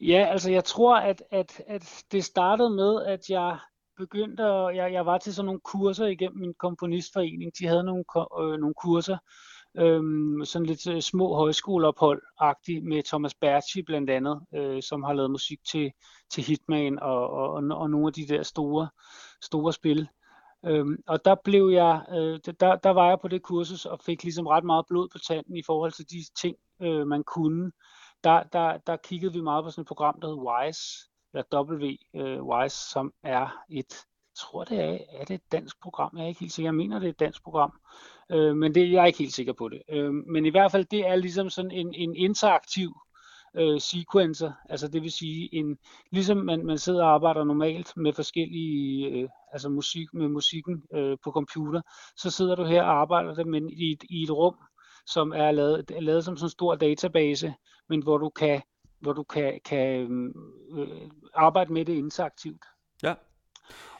Ja, altså jeg tror, at, at, at det startede med, at jeg begyndte at, jeg, jeg var til sådan nogle kurser igennem min komponistforening. De havde nogle, øh, nogle kurser, øhm, sådan lidt øh, små højskoleophold-agtigt med Thomas Berchi blandt andet, øh, som har lavet musik til, til Hitman og, og, og, og nogle af de der store, store spil. Øhm, og der blev jeg, øh, der, der var jeg på det kursus og fik ligesom ret meget blod på tanden i forhold til de ting, øh, man kunne. Der, der, der kiggede vi meget på sådan et program, der hed WISE, eller W øh, WISE, som er et, jeg tror det er, er det et dansk program, jeg er ikke helt sikker, jeg mener det er et dansk program, øh, men det, jeg er ikke helt sikker på det. Øh, men i hvert fald, det er ligesom sådan en, en interaktiv øh, sequencer, altså det vil sige, en, ligesom man, man sidder og arbejder normalt med forskellige, øh, altså musik, med musikken øh, på computer, så sidder du her og arbejder det, men i et, i et rum, som er lavet, er lavet som sådan en stor database, men hvor du kan, hvor du kan, kan øh, arbejde med det interaktivt. Ja.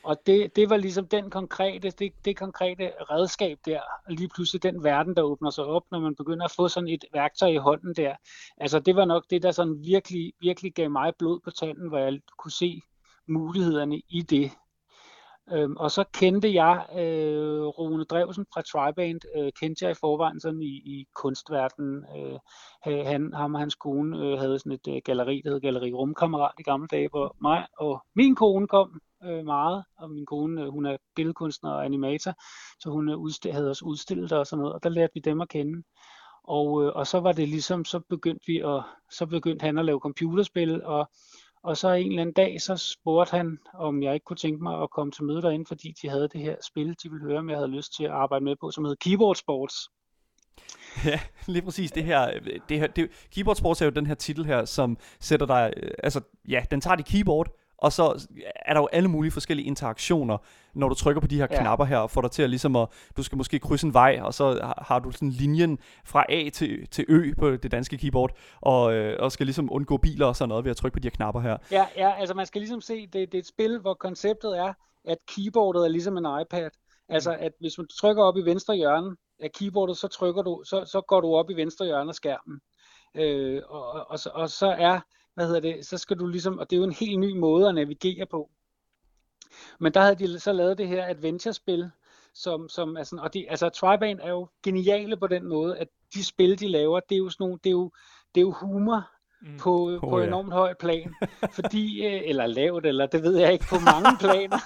Og det, det var ligesom den konkrete, det, det konkrete redskab der, og lige pludselig den verden, der åbner sig op, når man begynder at få sådan et værktøj i hånden der. Altså det var nok det, der sådan virkelig, virkelig gav mig blod på tanden, hvor jeg kunne se mulighederne i det. Øhm, og så kendte jeg øh, Rune Drevsen fra Triband, øh, kendte jeg i forvejen sådan i, i kunstverdenen. Øh, han, ham og hans kone øh, havde sådan et øh, galleri, der hed Galleri Rumkammerat i gamle dage, hvor mig og min kone kom øh, meget, og min kone, øh, hun er billedkunstner og animator, så hun øh, havde også udstillet der og sådan noget, og der lærte vi dem at kende. Og, øh, og så var det ligesom, så begyndte vi at, så begyndte han at lave computerspil, og og så en eller anden dag, så spurgte han, om jeg ikke kunne tænke mig at komme til møde derinde, fordi de havde det her spil, de ville høre, om jeg havde lyst til at arbejde med på, som hedder Keyboard Sports. [laughs] Ja, lige præcis det her, øh, det her det, Keyboard Sports er jo den her titel her, som sætter dig, øh, altså ja, den tager dit keyboard, og så er der jo alle mulige forskellige interaktioner, når du trykker på de her ja. knapper her, og får dig til at ligesom at, du skal måske krydse en vej, og så har du sådan linjen fra A til, til Ø på det danske keyboard, og, øh, og skal ligesom undgå biler og sådan noget ved at trykke på de her knapper her. Ja, ja altså man skal ligesom se, det, det er et spil, hvor konceptet er, at keyboardet er ligesom en iPad. Altså at hvis du trykker op i venstre hjørne af keyboardet, så trykker du, så, så går du op i venstre hjørne af skærmen. Øh, og, og, og, og så er hvad hedder det, så skal du ligesom, og det er jo en helt ny måde at navigere på. Men der havde de så lavet det her adventure-spil, som, som er sådan, og de, altså Triband er jo geniale på den måde, at de spil, de laver, det er jo sådan nogle, det er jo, det er jo humor, mm. på, oh, på ja. enormt højt plan. [laughs] Fordi, øh, eller lavt, eller det ved jeg ikke, på mange [laughs] planer.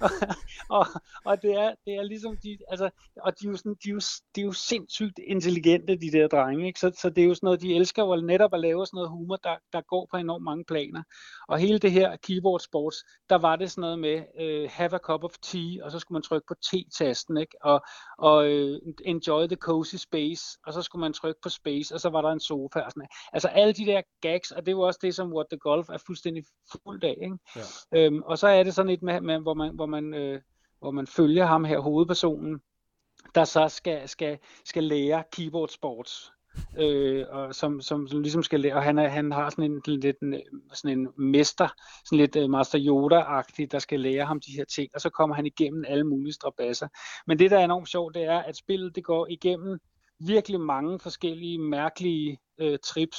og, [laughs] og, og det, er, det er ligesom, de, altså, og de er, jo sådan, de, er jo, de er jo sindssygt intelligente, de der drenge. Ikke? Så, så det er jo sådan noget, de elsker jo netop at lave sådan noget humor, der, der går på enormt mange planer. Og hele det her keyboard sports, der var det sådan noget med, uh, have a cup of tea, og så skulle man trykke på T-tasten, ikke? og, og uh, enjoy the cozy space, og så skulle man trykke på space, og så var der en sofa og sådan Altså alle de der gags, og det er jo også det, som What the Golf er fuldstændig fuld af. Ikke? Ja. Øhm, og så er det sådan et, med, med, hvor, man, hvor, man, øh, hvor man følger ham her, hovedpersonen, der så skal, skal, skal lære keyboard sports. øh, og som, som, som ligesom skal lære, og han, er, han har sådan en, lidt, sådan en mester, sådan lidt uh, Master Yoda-agtig, der skal lære ham de her ting, og så kommer han igennem alle mulige strabasser. Men det, der er enormt sjovt, det er, at spillet det går igennem virkelig mange forskellige mærkelige øh, trips.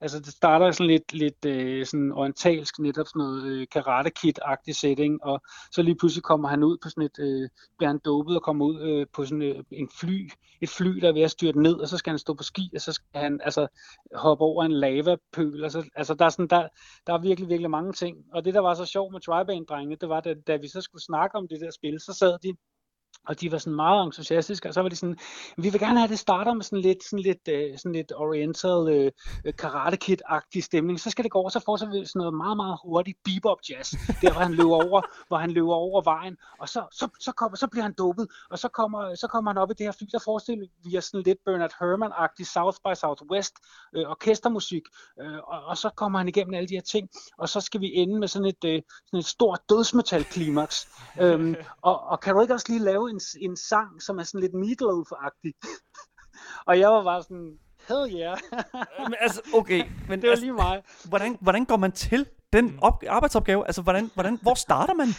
Altså det starter sådan lidt, lidt øh, sådan orientalsk, netop sådan noget øh, karate kid-agtig setting, og så lige pludselig kommer han ud på sådan et, øh, bliver han dopet og kommer ud øh, på sådan øh, en fly, et fly, der er ved at styrte ned, og så skal han stå på ski, og så skal han altså hoppe over en lavapøl, og så, altså der er, sådan, der, der er virkelig, virkelig mange ting. Og det, der var så sjovt med Tribane-drengene, det var, da, da vi så skulle snakke om det der spil, så sad de og de var sådan meget entusiastiske, og så var de sådan, vi vil gerne have, det starter med sådan lidt, sådan lidt, uh, sådan lidt oriental uh, karate kid-agtig stemning. Så skal det gå over, så får så sådan noget meget, meget hurtigt bebop jazz, der hvor han løber [laughs] over, hvor han løber over vejen, og så, så, så, kommer, så bliver han dubbet, og så kommer, så kommer han op i det her fly, der forestiller vi er sådan lidt Bernard Herrmann-agtig South by Southwest uh, orkestermusik, uh, og, og, så kommer han igennem alle de her ting, og så skal vi ende med sådan et, uh, sådan et stort dødsmetal-klimaks. um, [laughs] og, og kan du ikke også lige lave en, en sang, som er sådan lidt meatloaf-agtig. [laughs] og jeg var bare sådan, hell yeah. men altså, okay. [laughs] Men det var altså, lige mig. Hvordan, hvordan går man til den op, arbejdsopgave? Altså, hvordan, hvordan, hvor starter man? [laughs]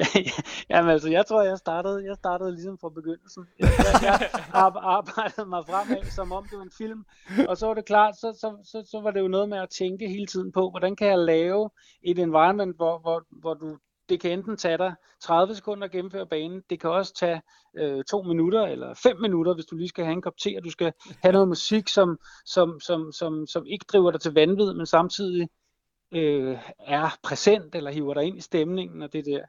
ja, ja, jamen altså, jeg tror, jeg startede, jeg startede ligesom fra begyndelsen. Jeg, jeg, jeg arbejdede mig fremad, som om det var en film. Og så var det klart, så, så, så, så var det jo noget med at tænke hele tiden på, hvordan kan jeg lave et environment, hvor, hvor, hvor du det kan enten tage dig 30 sekunder at gennemføre banen, det kan også tage øh, to minutter eller fem minutter, hvis du lige skal have en kop te, og du skal have noget musik, som, som, som, som, som ikke driver dig til vanvid, men samtidig øh, er præsent eller hiver dig ind i stemningen og det der.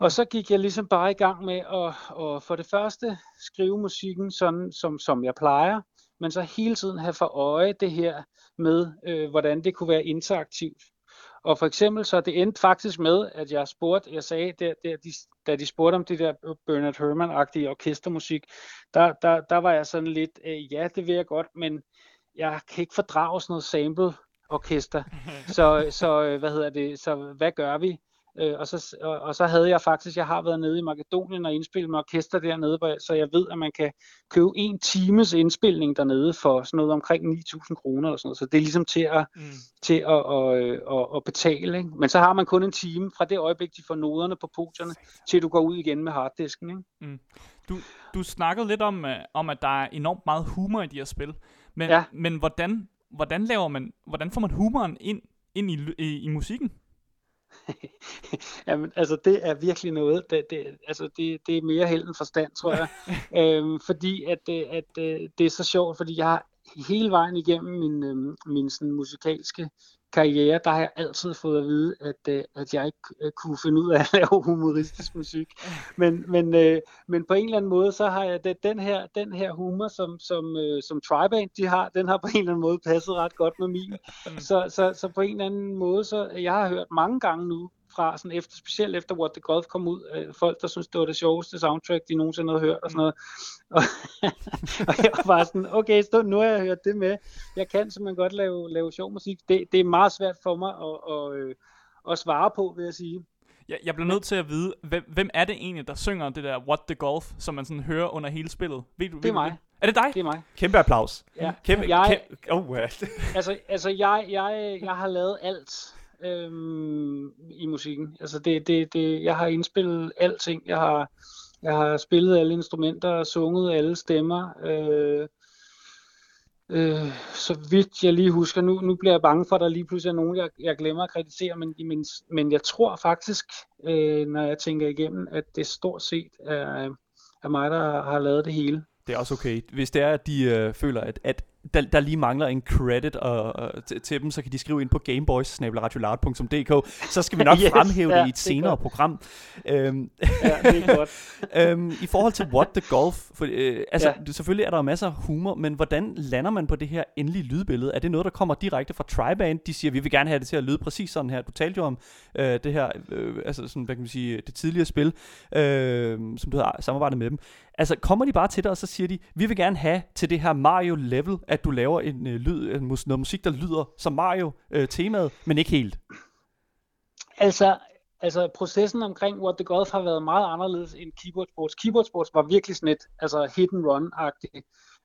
Og så gik jeg ligesom bare i gang med at, at for det første skrive musikken sådan, som, som jeg plejer, men så hele tiden have for øje det her med, øh, hvordan det kunne være interaktivt. Og for eksempel så det endte faktisk med, at jeg spurgte, jeg sagde, der, der, de, da de spurgte om det der Bernard Herrmann-agtige orkestermusik, der, der, der var jeg sådan lidt, øh, ja, det vil jeg godt, men jeg kan ikke fordrage sådan noget sample orkester. [laughs] Så, så øh, hvad hedder det, så hvad gør vi? Øh, og, så, og, og så havde jeg faktisk, jeg har været nede i Makedonien og indspillet med orkester dernede, så jeg ved, at man kan købe en times indspilning dernede for sådan noget omkring 9.000 kroner eller sådan noget. Så det er ligesom til at, mm. til at, at, at, at betale. Ikke? Men så har man kun en time fra det øjeblik, de får noderne på podierne, til du går ud igen med harddisken. Ikke? Mm. Du, du snakkede lidt om, uh, om, at der er enormt meget humor i de her spil. Men, ja. men hvordan, hvordan, laver man, hvordan får man humoren ind, ind i, i, i musikken? Jamen, altså det er virkelig noget, det, det, altså det, det er mere held end forstand, tror jeg. [laughs] øhm, fordi at, øh, at, at øh, det er så sjovt, fordi jeg har hele vejen igennem min, øhm, min sådan musikalske karriere, der har jeg altid fået at vide, at, øh, at jeg ikke øh, kunne finde ud af at [laughs] lave humoristisk musik. Men, men, øh, men på en eller anden måde, så har jeg det, den, her, den her humor, som, som, som Triband de har, den har på en eller anden måde passet ret godt med min. [laughs] Så, så, så på en eller anden måde, så jeg har hørt mange gange nu, fra, sådan efter, specielt efter What the Golf kom ud, øh, folk, der synes, det var det sjoveste soundtrack, de nogensinde havde hørt og sådan noget. [laughs] Og, og jeg var bare sådan, okay, stå, nu har jeg hørt det med. Jeg kan simpelthen godt lave, lave sjov musik. Det, det er meget svært for mig at, at, øh, at svare på, vil jeg sige. Jeg, jeg bliver nødt til at vide, hvem, hvem er det egentlig, der synger det der What the Golf, som man sådan hører under hele spillet? Ved du, det er mig. Det? Er det dig? Det er mig. Kæmpe applaus. Ja. Kæmpe, jeg, kæmpe, oh, well. [laughs] altså, altså jeg, jeg, jeg har lavet alt øh, i musikken. Altså det, det, det, jeg har indspillet alting. Jeg har, jeg har spillet alle instrumenter og sunget alle stemmer. Øh, øh, så vidt jeg lige husker, nu, nu bliver jeg bange for, at der lige pludselig er nogen, jeg, jeg glemmer at kreditere, men, men, men jeg tror faktisk, øh, når jeg tænker igennem, at det stort set er, er mig, der har lavet det hele. Det er også okay. Hvis det er, at de øh, føler, at, at der, der lige mangler en credit og, og, til, til dem, så kan de skrive ind på gameboys så skal vi nok [laughs] yes, fremhæve ja, det i et senere godt. program. Øhm, ja, det er godt. [laughs] øhm, I forhold til What the Golf, for, øh, altså ja. selvfølgelig er der masser af humor, men hvordan lander man på det her endelige lydbillede? Er det noget, der kommer direkte fra Triband? De siger, vi vil gerne have det til at lyde præcis sådan her. Du talte jo om øh, det her, øh, altså sådan, hvad kan man sige, det tidligere spil, øh, som du har samarbejdet med dem. Altså, kommer de bare til dig, og så siger de, vi vil gerne have til det her Mario-level, at du laver en øh, lyd, en mus- noget musik, der lyder som Mario-temaet, øh, men ikke helt. Altså, altså processen omkring What the Golf har været meget anderledes end Keyboard Sports. Keyboard Sports var virkelig sådan et altså hit and run-agtigt,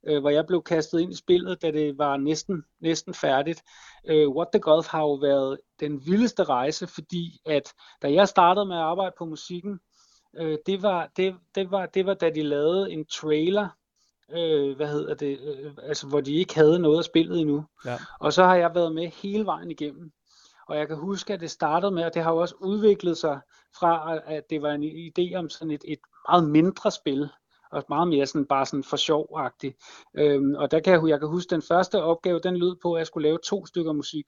øh, hvor jeg blev kastet ind i spillet, da det var næsten, næsten færdigt. Øh, What the Golf har jo været den vildeste rejse, fordi at da jeg startede med at arbejde på musikken, øh, det, var, det, det, var, det var da de lavede en trailer, øh, hvad hedder det, øh, altså hvor de ikke havde noget af spillet endnu. Ja. Og så har jeg været med hele vejen igennem. Og jeg kan huske, at det startede med, og det har jo også udviklet sig fra, at det var en idé om sådan et, et meget mindre spil, og meget mere sådan bare sådan for sjov-agtigt. Øhm, og der kan jeg, jeg kan huske, at den første opgave, den lød på, at jeg skulle lave to stykker musik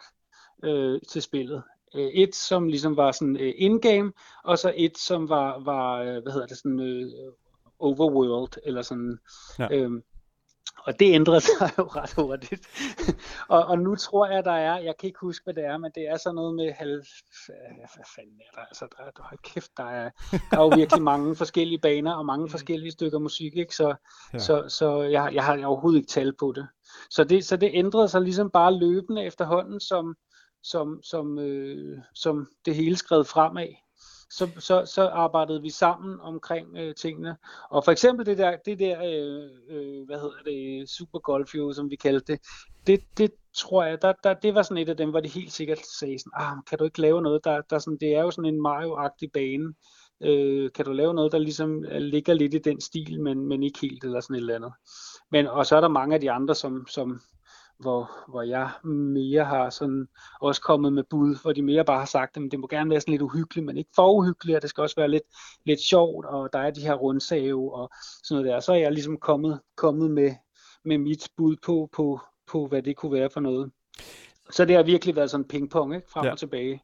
øh, til spillet. Øh, et, som ligesom var sådan øh, in-game, og så et, som var, var øh, hvad hedder det, sådan øh, overworld, eller sådan. Ja. Øhm, og det ændrer [laughs] sig jo ret hurtigt. og, og nu tror jeg, der er, jeg kan ikke huske, hvad det er, men det er sådan noget med halv... Hvad fanden er der? Altså, der, der, hold kæft, der er, der er jo virkelig [laughs] mange forskellige baner og mange mm. forskellige stykker musik, ikke? Så, ja. så, så jeg, jeg har overhovedet ikke tal på det. Så det, så det ændrede sig ligesom bare løbende efterhånden, som, som, som, øh, som det hele skred fremad. Så, så, så arbejdede vi sammen omkring øh, tingene. Og for eksempel det der, det der øh, øh, hvad hedder det, Super Golf, jo, som vi kaldte det, det, det tror jeg, der, der, det var sådan et af dem, hvor de helt sikkert sagde sådan, ah, kan du ikke lave noget, der, der sådan, det er jo sådan en Mario-agtig bane, øh, kan du lave noget, der ligesom øh, ligger lidt i den stil, men, men ikke helt, eller sådan et eller andet. Men, og så er der mange af de andre, som, som hvor, hvor jeg mere har sådan også kommet med bud, hvor de mere bare har sagt, at det må gerne være sådan lidt uhyggeligt, men ikke for uhyggeligt, og det skal også være lidt, lidt sjovt, og der er de her rundsave og sådan noget der. Så er jeg ligesom kommet, kommet med, med mit bud på, på, på, hvad det kunne være for noget. Så det har virkelig været sådan pingpong, ikke? frem ja. og tilbage.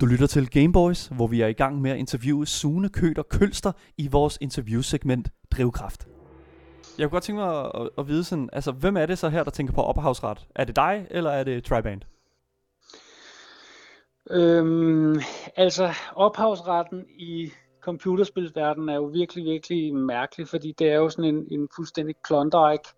Du lytter til Gameboys, hvor vi er i gang med at interviewe Sune Køter Kølster i vores interviewsegment Drivkraft. Jeg kunne godt tænke mig at, at, vide sådan, altså hvem er det så her, der tænker på ophavsret? Er det dig, eller er det Triband? Øhm, altså ophavsretten i computerspilsverdenen er jo virkelig, virkelig mærkelig, fordi det er jo sådan en, en fuldstændig klondike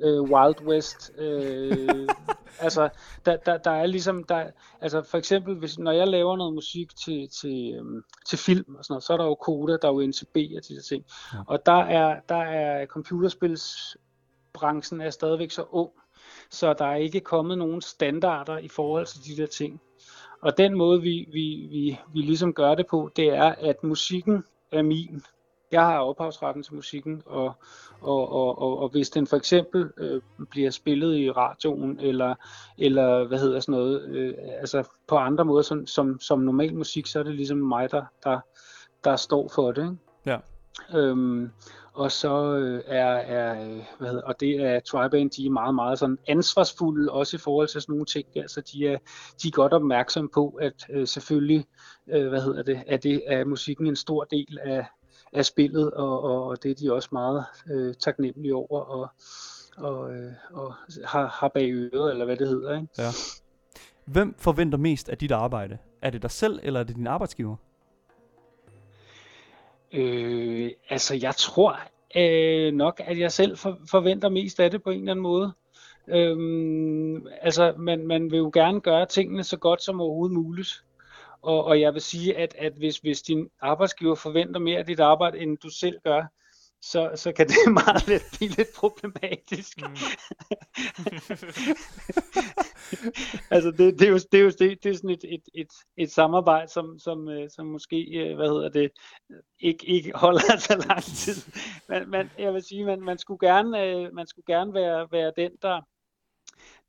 øh, Wild West. Øh, [laughs] altså, der, der, der er ligesom, der, altså for eksempel, hvis, når jeg laver noget musik til, til, øhm, til film og sådan noget, så er der jo Koda, der er jo NCB og de der ting. Ja. Og der er, der er computerspilsbranchen er stadigvæk så ung, så der er ikke kommet nogen standarder i forhold til de der ting. Og den måde, vi, vi, vi, vi ligesom gør det på, det er, at musikken er min jeg har ophavsretten til musikken, og, og, og, og, og hvis den for eksempel øh, bliver spillet i radioen, eller, eller hvad hedder sådan noget, øh, altså på andre måder som, som, som normal musik, så er det ligesom mig, der, der, der står for det. Ikke? Ja. Øhm, og så øh, er, er øh, hvad hedder, og det er Triband, de er meget, meget sådan ansvarsfulde, også i forhold til sådan nogle ting der, så de er, de er godt opmærksomme på, at øh, selvfølgelig, øh, hvad hedder det, er det, er musikken en stor del af, af spillet, og, og, og det er de også meget øh, taknemmelige over, og, og, øh, og har, har bag øret, eller hvad det hedder. Ikke? Ja. Hvem forventer mest af dit arbejde? Er det dig selv, eller er det din arbejdsgiver? Øh, altså, jeg tror øh, nok, at jeg selv for, forventer mest af det på en eller anden måde. Øhm, altså, man, man vil jo gerne gøre tingene så godt som overhovedet muligt. Og, og jeg vil sige, at, at hvis, hvis din arbejdsgiver forventer mere af dit arbejde, end du selv gør, så, så kan det [laughs] meget let blive lidt problematisk. Mm. [laughs] altså det, det, er jo, det, er jo, det, det er sådan et, et, et, et samarbejde, som, som, øh, som måske, øh, hvad hedder det, ikke, ikke holder [laughs] så lang tid. Men, men jeg vil sige, man, man skulle gerne, øh, man skulle gerne være, være den, der,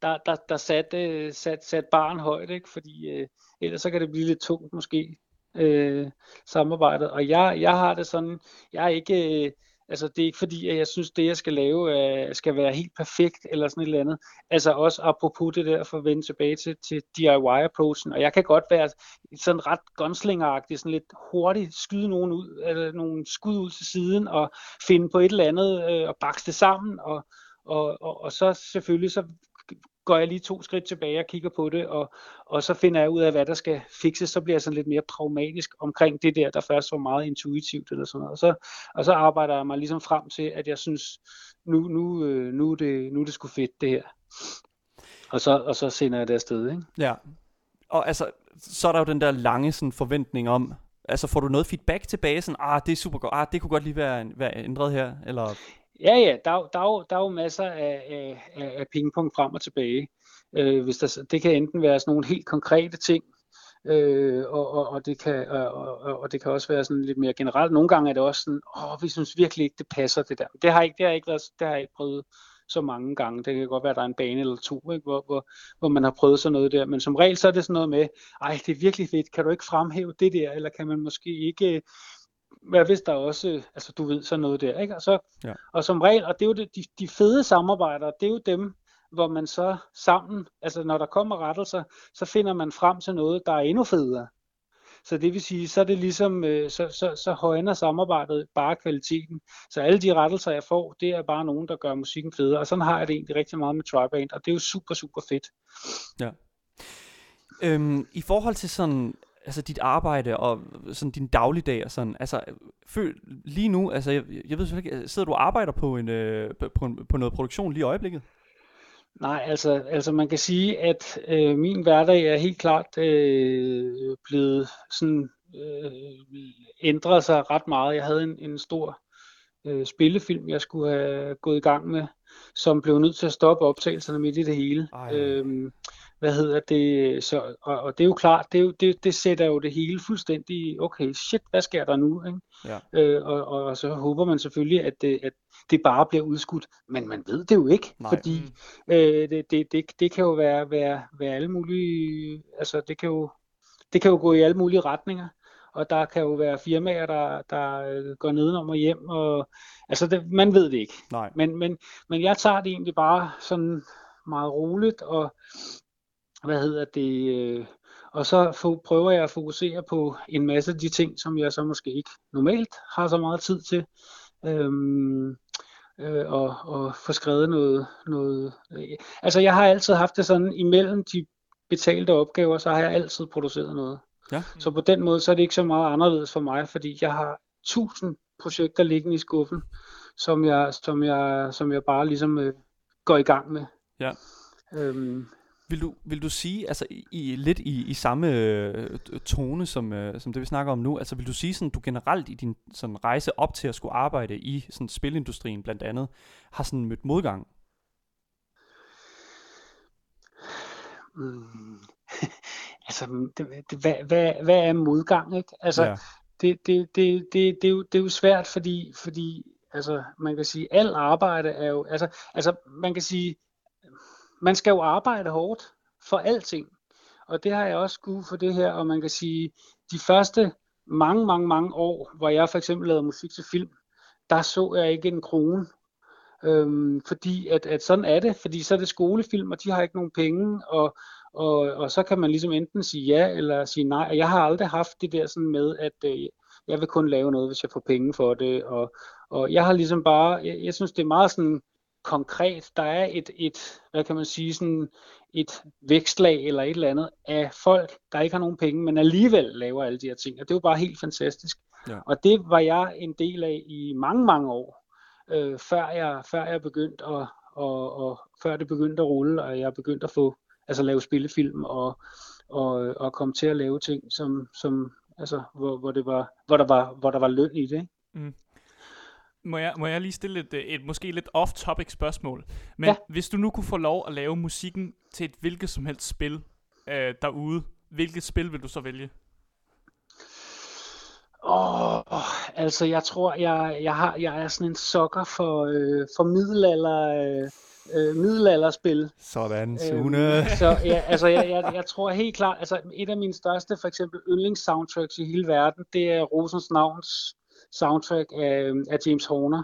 der, der, der satte sat, sat barn højt, ikke? fordi øh, ellers så kan det blive lidt tungt måske, øh, samarbejdet. Og jeg, jeg har det sådan, jeg er ikke, øh, altså det er ikke fordi, at jeg synes, det jeg skal lave, øh, skal være helt perfekt, eller sådan et eller andet. Altså også apropos det der, for at vende tilbage til, til DIY-approachen, og jeg kan godt være sådan ret gunslingeragtig, sådan lidt hurtigt skyde nogen ud, eller nogle skud ud til siden, og finde på et eller andet, øh, og bakse det sammen, og, og, og, og så selvfølgelig, så går jeg lige to skridt tilbage og kigger på det, og, og så finder jeg ud af, hvad der skal fikses, så bliver jeg sådan lidt mere pragmatisk omkring det der, der først var meget intuitivt eller sådan noget. Og så, og så arbejder jeg mig ligesom frem til, at jeg synes, nu, nu, øh, nu, er, det, nu er det sgu fedt det her. Og så, og så sender jeg det afsted, ikke? Ja. Og altså, så er der jo den der lange sådan, forventning om, altså får du noget feedback tilbage, sådan, ah, det er super godt, ah, det kunne godt lige være, være ændret her, eller... Ja, ja, der, der, er, der er jo masser af, af, af pingpong frem og tilbage. Øh, hvis der, det kan enten være sådan nogle helt konkrete ting, øh, og, og, og, det kan, og, og, og det kan også være sådan lidt mere generelt. Nogle gange er det også sådan, åh, vi synes virkelig ikke, det passer det der. Det har ikke, det har ikke, været, det har ikke prøvet så mange gange. Det kan godt være, at der er en bane eller to, ikke? Hvor, hvor, hvor man har prøvet sådan noget der. Men som regel så er det sådan noget med, ej, det er virkelig fedt, kan du ikke fremhæve det der, eller kan man måske ikke hvad hvis der også, altså du ved, sådan noget der, ikke? Og, så, ja. og som regel, og det er jo det, de, de fede samarbejder, det er jo dem, hvor man så sammen, altså når der kommer rettelser, så finder man frem til noget, der er endnu federe. Så det vil sige, så er det ligesom, øh, så, så, så højner samarbejdet bare kvaliteten. Så alle de rettelser, jeg får, det er bare nogen, der gør musikken federe. Og sådan har jeg det egentlig rigtig meget med Triband, og det er jo super, super fedt. Ja. Øhm, I forhold til sådan altså dit arbejde og sådan din dagligdag og sådan, altså føl, lige nu, altså jeg, jeg ved selvfølgelig ikke, sidder du og arbejder på, en, øh, på, en, på noget produktion lige i øjeblikket? Nej, altså, altså man kan sige, at øh, min hverdag er helt klart øh, blevet sådan øh, ændret sig ret meget. Jeg havde en, en stor øh, spillefilm, jeg skulle have gået i gang med, som blev nødt til at stoppe optagelserne midt i det hele. Ej. Øhm, hvad hedder det, så, og, og det er jo klart, det, er jo, det, det sætter jo det hele fuldstændig, okay, shit, hvad sker der nu? Ikke? Ja. Øh, og, og, så håber man selvfølgelig, at det, at det bare bliver udskudt, men man ved det jo ikke, Nej. fordi øh, det, det, det, det kan jo være, være, være alle mulige, altså det kan jo, det kan jo gå i alle mulige retninger, og der kan jo være firmaer, der, der øh, går nedenom og hjem, og altså det, man ved det ikke. Nej. Men, men, men jeg tager det egentlig bare sådan meget roligt, og hvad hedder det, øh, og så få, prøver jeg at fokusere på en masse af de ting, som jeg så måske ikke normalt har så meget tid til, øhm, øh, og, og få skrevet noget, noget øh, altså jeg har altid haft det sådan, imellem de betalte opgaver, så har jeg altid produceret noget. Ja. Så på den måde, så er det ikke så meget anderledes for mig, fordi jeg har tusind projekter liggende i skuffen, som jeg, som jeg, som jeg bare ligesom øh, går i gang med. Ja. Øhm, Vil du, vil du sige, altså i, i lidt i, i samme øh, tone som, øh, som det vi snakker om nu, altså vil du sige sådan, du generelt i din sådan, rejse op til at skulle arbejde i sådan spilindustrien blandt andet, har sådan mødt modgang? mm, [laughs] altså, det, det, hvad, hvad, hvad er modgang, ikke? Altså, Ja. det, det, det, det, det, er jo, det er jo svært, fordi, fordi altså, man kan sige, alt arbejde er jo, altså, altså, man kan sige, man skal jo arbejde hårdt for alting. Og det har jeg også skulle for det her, og man kan sige, de første mange, mange, mange år, hvor jeg for eksempel lavede musik til film, der så jeg ikke en krone. Øhm, fordi at, at sådan er det, fordi så er det skolefilm, og de har ikke nogen penge, og, og, og så kan man ligesom enten sige ja eller sige nej. Og jeg har aldrig haft det der sådan med, at øh, jeg vil kun lave noget, hvis jeg får penge for det. Og, og jeg har ligesom bare, jeg, jeg synes det er meget sådan konkret. Der er et, et, hvad kan man sige, sådan et vækstlag eller et eller andet af folk, der ikke har nogen penge, men alligevel laver alle de her ting. Og det er jo bare helt fantastisk. Ja. Og det var jeg en del af i mange, mange år, øh, før, jeg, før jeg begyndte at, og, og før det begyndte at rulle, og jeg begyndte at få, altså lave spillefilm og, og, og komme til at lave ting, som, som altså, hvor, hvor, det var, hvor, der var, hvor der var løn i det. Ikke? Må jeg, må jeg lige stille et, øh, et måske lidt off-topic spørgsmål? Men Ja. hvis du nu kunne få lov at lave musikken til et hvilket som helst spil øh, derude, hvilket spil vil du så vælge? Åh, oh, altså jeg tror, jeg, jeg, har, jeg er sådan en sokker for, øh, for middelalder, øh, øh, middelalderspil. Sådan, Øhm, så ja, [laughs] altså jeg, jeg, jeg tror helt klart, altså et af mine største for eksempel yndlingssoundtracks i hele verden, det er Rosens Navns soundtrack af, af James Horner.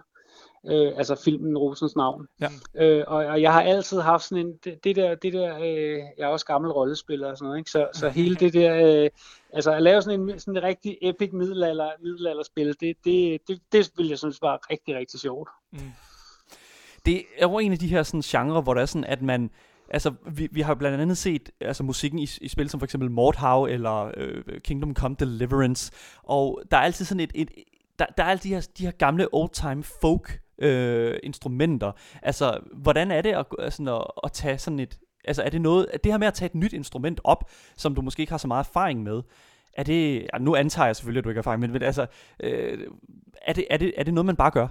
Øh, altså filmen Rosens Navn. Ja. Øh, og, og jeg har altid haft sådan en, det, det der, det der øh, jeg er også gammel rollespiller og sådan noget, ikke? Så, så hele det der, øh, altså at lave sådan en sådan en rigtig epic middelalder, middelalderspil, det, det, det, det vil jeg synes var rigtig, rigtig sjovt. Det er jo en af de her sådan genre, hvor der er sådan, at man... Altså, vi, vi har blandt andet set altså, musikken i, i spil som for eksempel Mordhav eller øh, Kingdom Come Deliverance, og der er altid sådan et... et der, der er alle de her, de her gamle old-time folk øh, instrumenter. Altså, hvordan er det at, altså, at, at tage sådan et... Altså, er det noget... Det her med at tage et nyt instrument op, som du måske ikke har så meget erfaring med, er det... Ja, nu antager jeg selvfølgelig, at du ikke har erfaring, men, men altså... Øh, er, det, er, det, er det noget, man bare gør?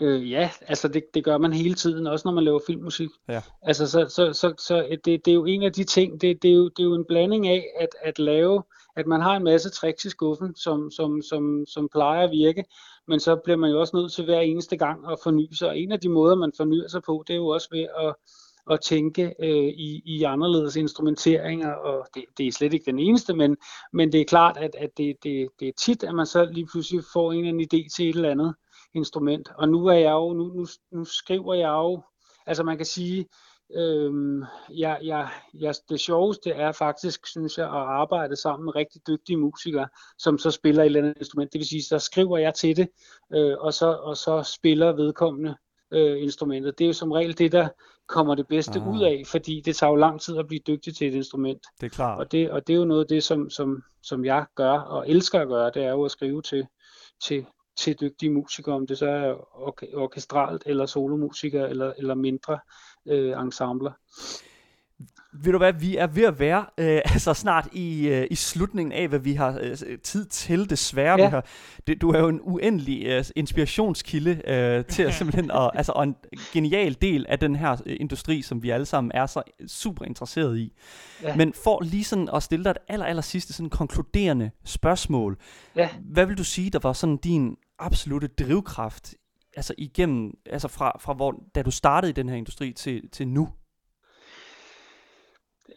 Øh, ja, altså det, det gør man hele tiden, også når man laver filmmusik. Ja. Altså så, så, så, så det, det er jo en af de ting, det, det, er, jo, det er jo en blanding af at, at lave, at man har en masse tricks i skuffen, som, som, som, som plejer at virke, men så bliver man jo også nødt til hver eneste gang at forny sig. Og en af de måder, man fornyer sig på, det er jo også ved at, at tænke øh, i, i anderledes instrumenteringer, og det, det er slet ikke den eneste, men, men det er klart, at, at det, det, det er tit, at man så lige pludselig får en, en idé til et eller andet instrument. Og nu er jeg jo, nu, nu, nu skriver jeg jo, altså man kan sige, øhm, jeg, jeg, jeg, det sjoveste er faktisk, synes jeg, at arbejde sammen med rigtig dygtige musikere, som så spiller et eller andet instrument. Det vil sige, så skriver jeg til det, øh, og, så, og så spiller vedkommende øh, instrumentet. Det er jo som regel det, der kommer det bedste Ah. ud af, fordi det tager jo lang tid at blive dygtig til et instrument. Det er klart. Og det, og det er jo noget af det, som, som, som jeg gør og elsker at gøre, det er jo at skrive til, til, til dygtige musikere, om det så er orke- orkestralt eller solomusikere eller, eller mindre øh, ensembler. Ved du hvad, vi er ved at være øh, [laughs] altså snart i, øh, i slutningen af, hvad vi har øh, tid til, desværre. Ja. Vi har, det, du er jo en uendelig øh, inspirationskilde øh, til at [laughs] simpelthen, og, altså, og en genial del af den her øh, industri, som vi alle sammen er så super interesseret i. Ja. Men for lige sådan at stille dig et aller, aller sidste sådan konkluderende spørgsmål. Ja. Hvad vil du sige, der var sådan din absolute drivkraft, altså igennem, altså fra, fra hvor, da du startede i den her industri til, til nu?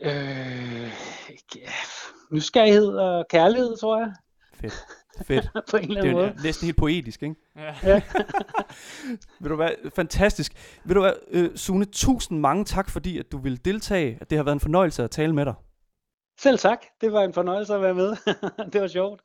Øh, ja, nysgerrighed og kærlighed, tror jeg, Fedt. Fedt. [laughs] på en eller Det anden er måde. næsten helt poetisk, ikke? Ja. Ja. [laughs] [laughs] Ved du hvad, fantastisk. Ved du hvad, øh, Sune, tusind mange tak, fordi at du ville deltage. Det har været en fornøjelse at tale med dig. Selv tak. Det var en fornøjelse at være med. det var sjovt.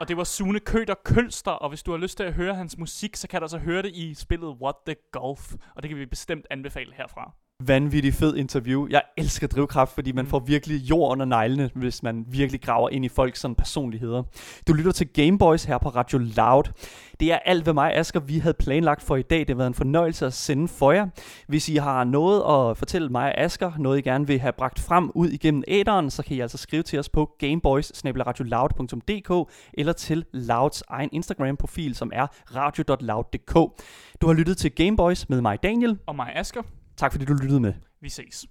Og det var Sune Køter Kølster, og hvis du har lyst til at høre hans musik, så kan du altså høre det i spillet What the Golf, og det kan vi bestemt anbefale herfra. Vanvittig fed interview. Jeg elsker drivkraft, fordi man får virkelig jord under neglene, hvis man virkelig graver ind i folks sådan personligheder. Du lytter til Gameboys her på Radio Loud. Det er alt, hvad mig og Asger vi havde planlagt for i dag. Det har været en fornøjelse at sende for jer. Hvis I har noget at fortælle mig og Asger, noget I gerne vil have bragt frem ud igennem æderen, så kan I altså skrive til os på gameboys eller til Louds egen Instagram-profil, som er radio.loud.dk. Du har lyttet til Gameboys med mig, Daniel. Og mig, Asker, Tak fordi du lyttede med. vi ses.